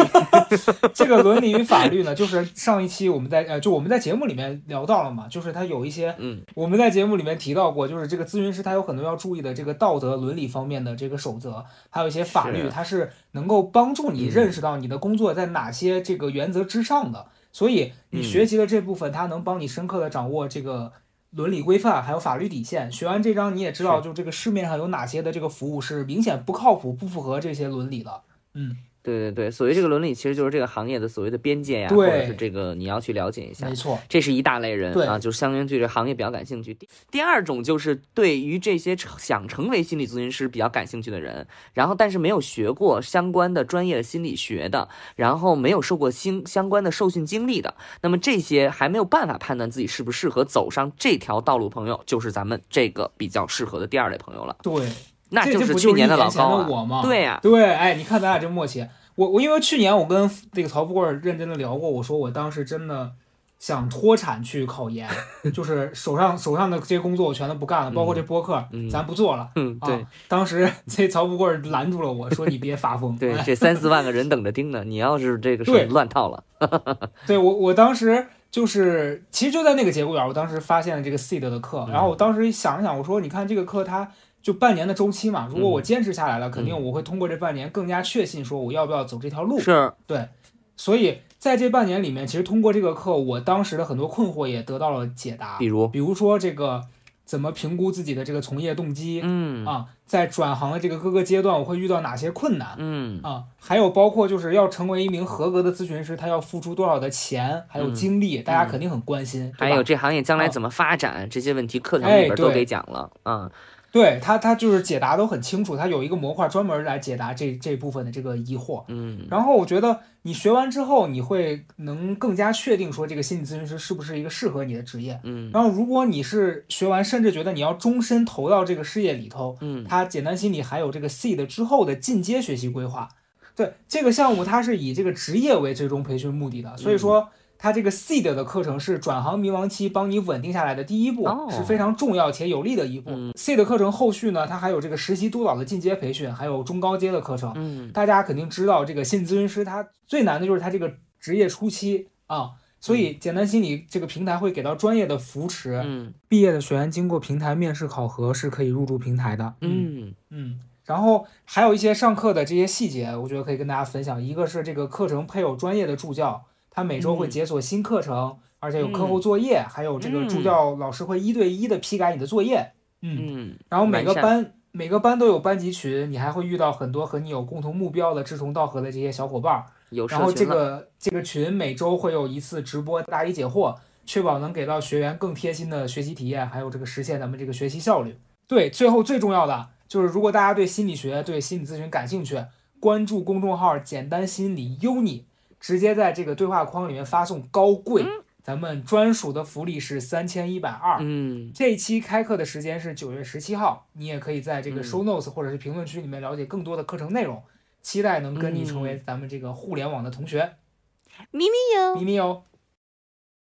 B: <laughs>
A: 这个伦理与法律呢，就是上一期我们在呃，就我们在节目里面聊到了嘛，就是他有一些，
B: 嗯，
A: 我们在节目里面提到过，就是这个咨询师他有很多要注意的。这个道德伦理方面的这个守则，还有一些法律，它是能够帮助你认识到你的工作在哪些这个原则之上的。所以你学习的这部分，它能帮你深刻的掌握这个伦理规范，还有法律底线。学完这章，你也知道，就这个市面上有哪些的这个服务是明显不靠谱、不符合这些伦理的。嗯。
B: 对对对，所谓这个伦理，其实就是这个行业的所谓的边界呀，或者是这个你要去了解一下。
A: 没错，
B: 这是一大类人啊，就是相当于对这行业比较感兴趣。第第二种就是对于这些想成为心理咨询师比较感兴趣的人，然后但是没有学过相关的专业的心理学的，然后没有受过相相关的受训经历的，那么这些还没有办法判断自己适不适合走上这条道路，朋友就是咱们这个比较适合的第二类朋友了。
A: 对。
B: 那就
A: 是
B: 去年
A: 的
B: 老高
A: 啊，
B: 对呀，
A: 对，哎，你看咱俩这默契，我我因为去年我跟那个曹富贵认真的聊过，我说我当时真的想脱产去考研，就是手上手上的这些工作我全都不干了，包括这播客咱不做了，
B: 嗯，对，
A: 当时 <laughs> 这曹富贵拦住了我说你别发疯，
B: 对，这三四万个人等着盯呢，你要是这个 <laughs> 事乱套了，<laughs>
A: 对我我当时就是其实就在那个节骨眼，我当时发现了这个 seed 的课，然后我当时想了想，我说你看这个课它。就半年的周期嘛，如果我坚持下来了，肯定我会通过这半年更加确信说我要不要走这条路。
B: 是，
A: 对，所以在这半年里面，其实通过这个课，我当时的很多困惑也得到了解答。
B: 比如，
A: 比如说这个怎么评估自己的这个从业动机？
B: 嗯
A: 啊，在转行的这个各个阶段，我会遇到哪些困难？
B: 嗯
A: 啊，还有包括就是要成为一名合格的咨询师，他要付出多少的钱，还有精力，大家肯定很关心。
B: 还有这行业将来怎么发展，这些问题课程里边都给讲了啊。
A: 对他，他就是解答都很清楚，他有一个模块专门来解答这这部分的这个疑惑。
B: 嗯，
A: 然后我觉得你学完之后，你会能更加确定说这个心理咨询师是不是一个适合你的职业。
B: 嗯，
A: 然后如果你是学完，甚至觉得你要终身投到这个事业里头，
B: 嗯，
A: 他简单心理还有这个 SEED 之后的进阶学习规划。对这个项目，它是以这个职业为最终培训目的的，所以说。它这个 seed 的课程是转行迷茫期帮你稳定下来的第一步，是非常重要且有利的一步。seed 课程后续呢，它还有这个实习督导的进阶培训，还有中高阶的课程。
B: 嗯，
A: 大家肯定知道，这个心理咨询师他最难的就是他这个职业初期啊，所以简单心理这个平台会给到专业的扶持。
B: 嗯，
A: 毕业的学员经过平台面试考核是可以入驻平台的。
B: 嗯
A: 嗯，然后还有一些上课的这些细节，我觉得可以跟大家分享。一个是这个课程配有专业的助教。他每周会解锁新课程，而且有课后作业，还有这个助教老师会一对一的批改你的作业。嗯，然后每个班每个班都有班级群，你还会遇到很多和你有共同目标的志同道合的这些小伙伴。
B: 有
A: 然后这个这个群每周会有一次直播答疑解惑，确保能给到学员更贴心的学习体验，还有这个实现咱们这个学习效率。对，最后最重要的就是，如果大家对心理学、对心理咨询感兴趣，关注公众号“简单心理 UNI”，直接在这个对话框里面发送“高贵”。咱们专属的福利是三千一百二。
B: 嗯，
A: 这一期开课的时间是九月十七号，你也可以在这个 show notes 或者是评论区里面了解更多的课程内容。期待能跟你成为咱们这个互联网的同学。
B: 咪咪哟，
A: 咪咪哟。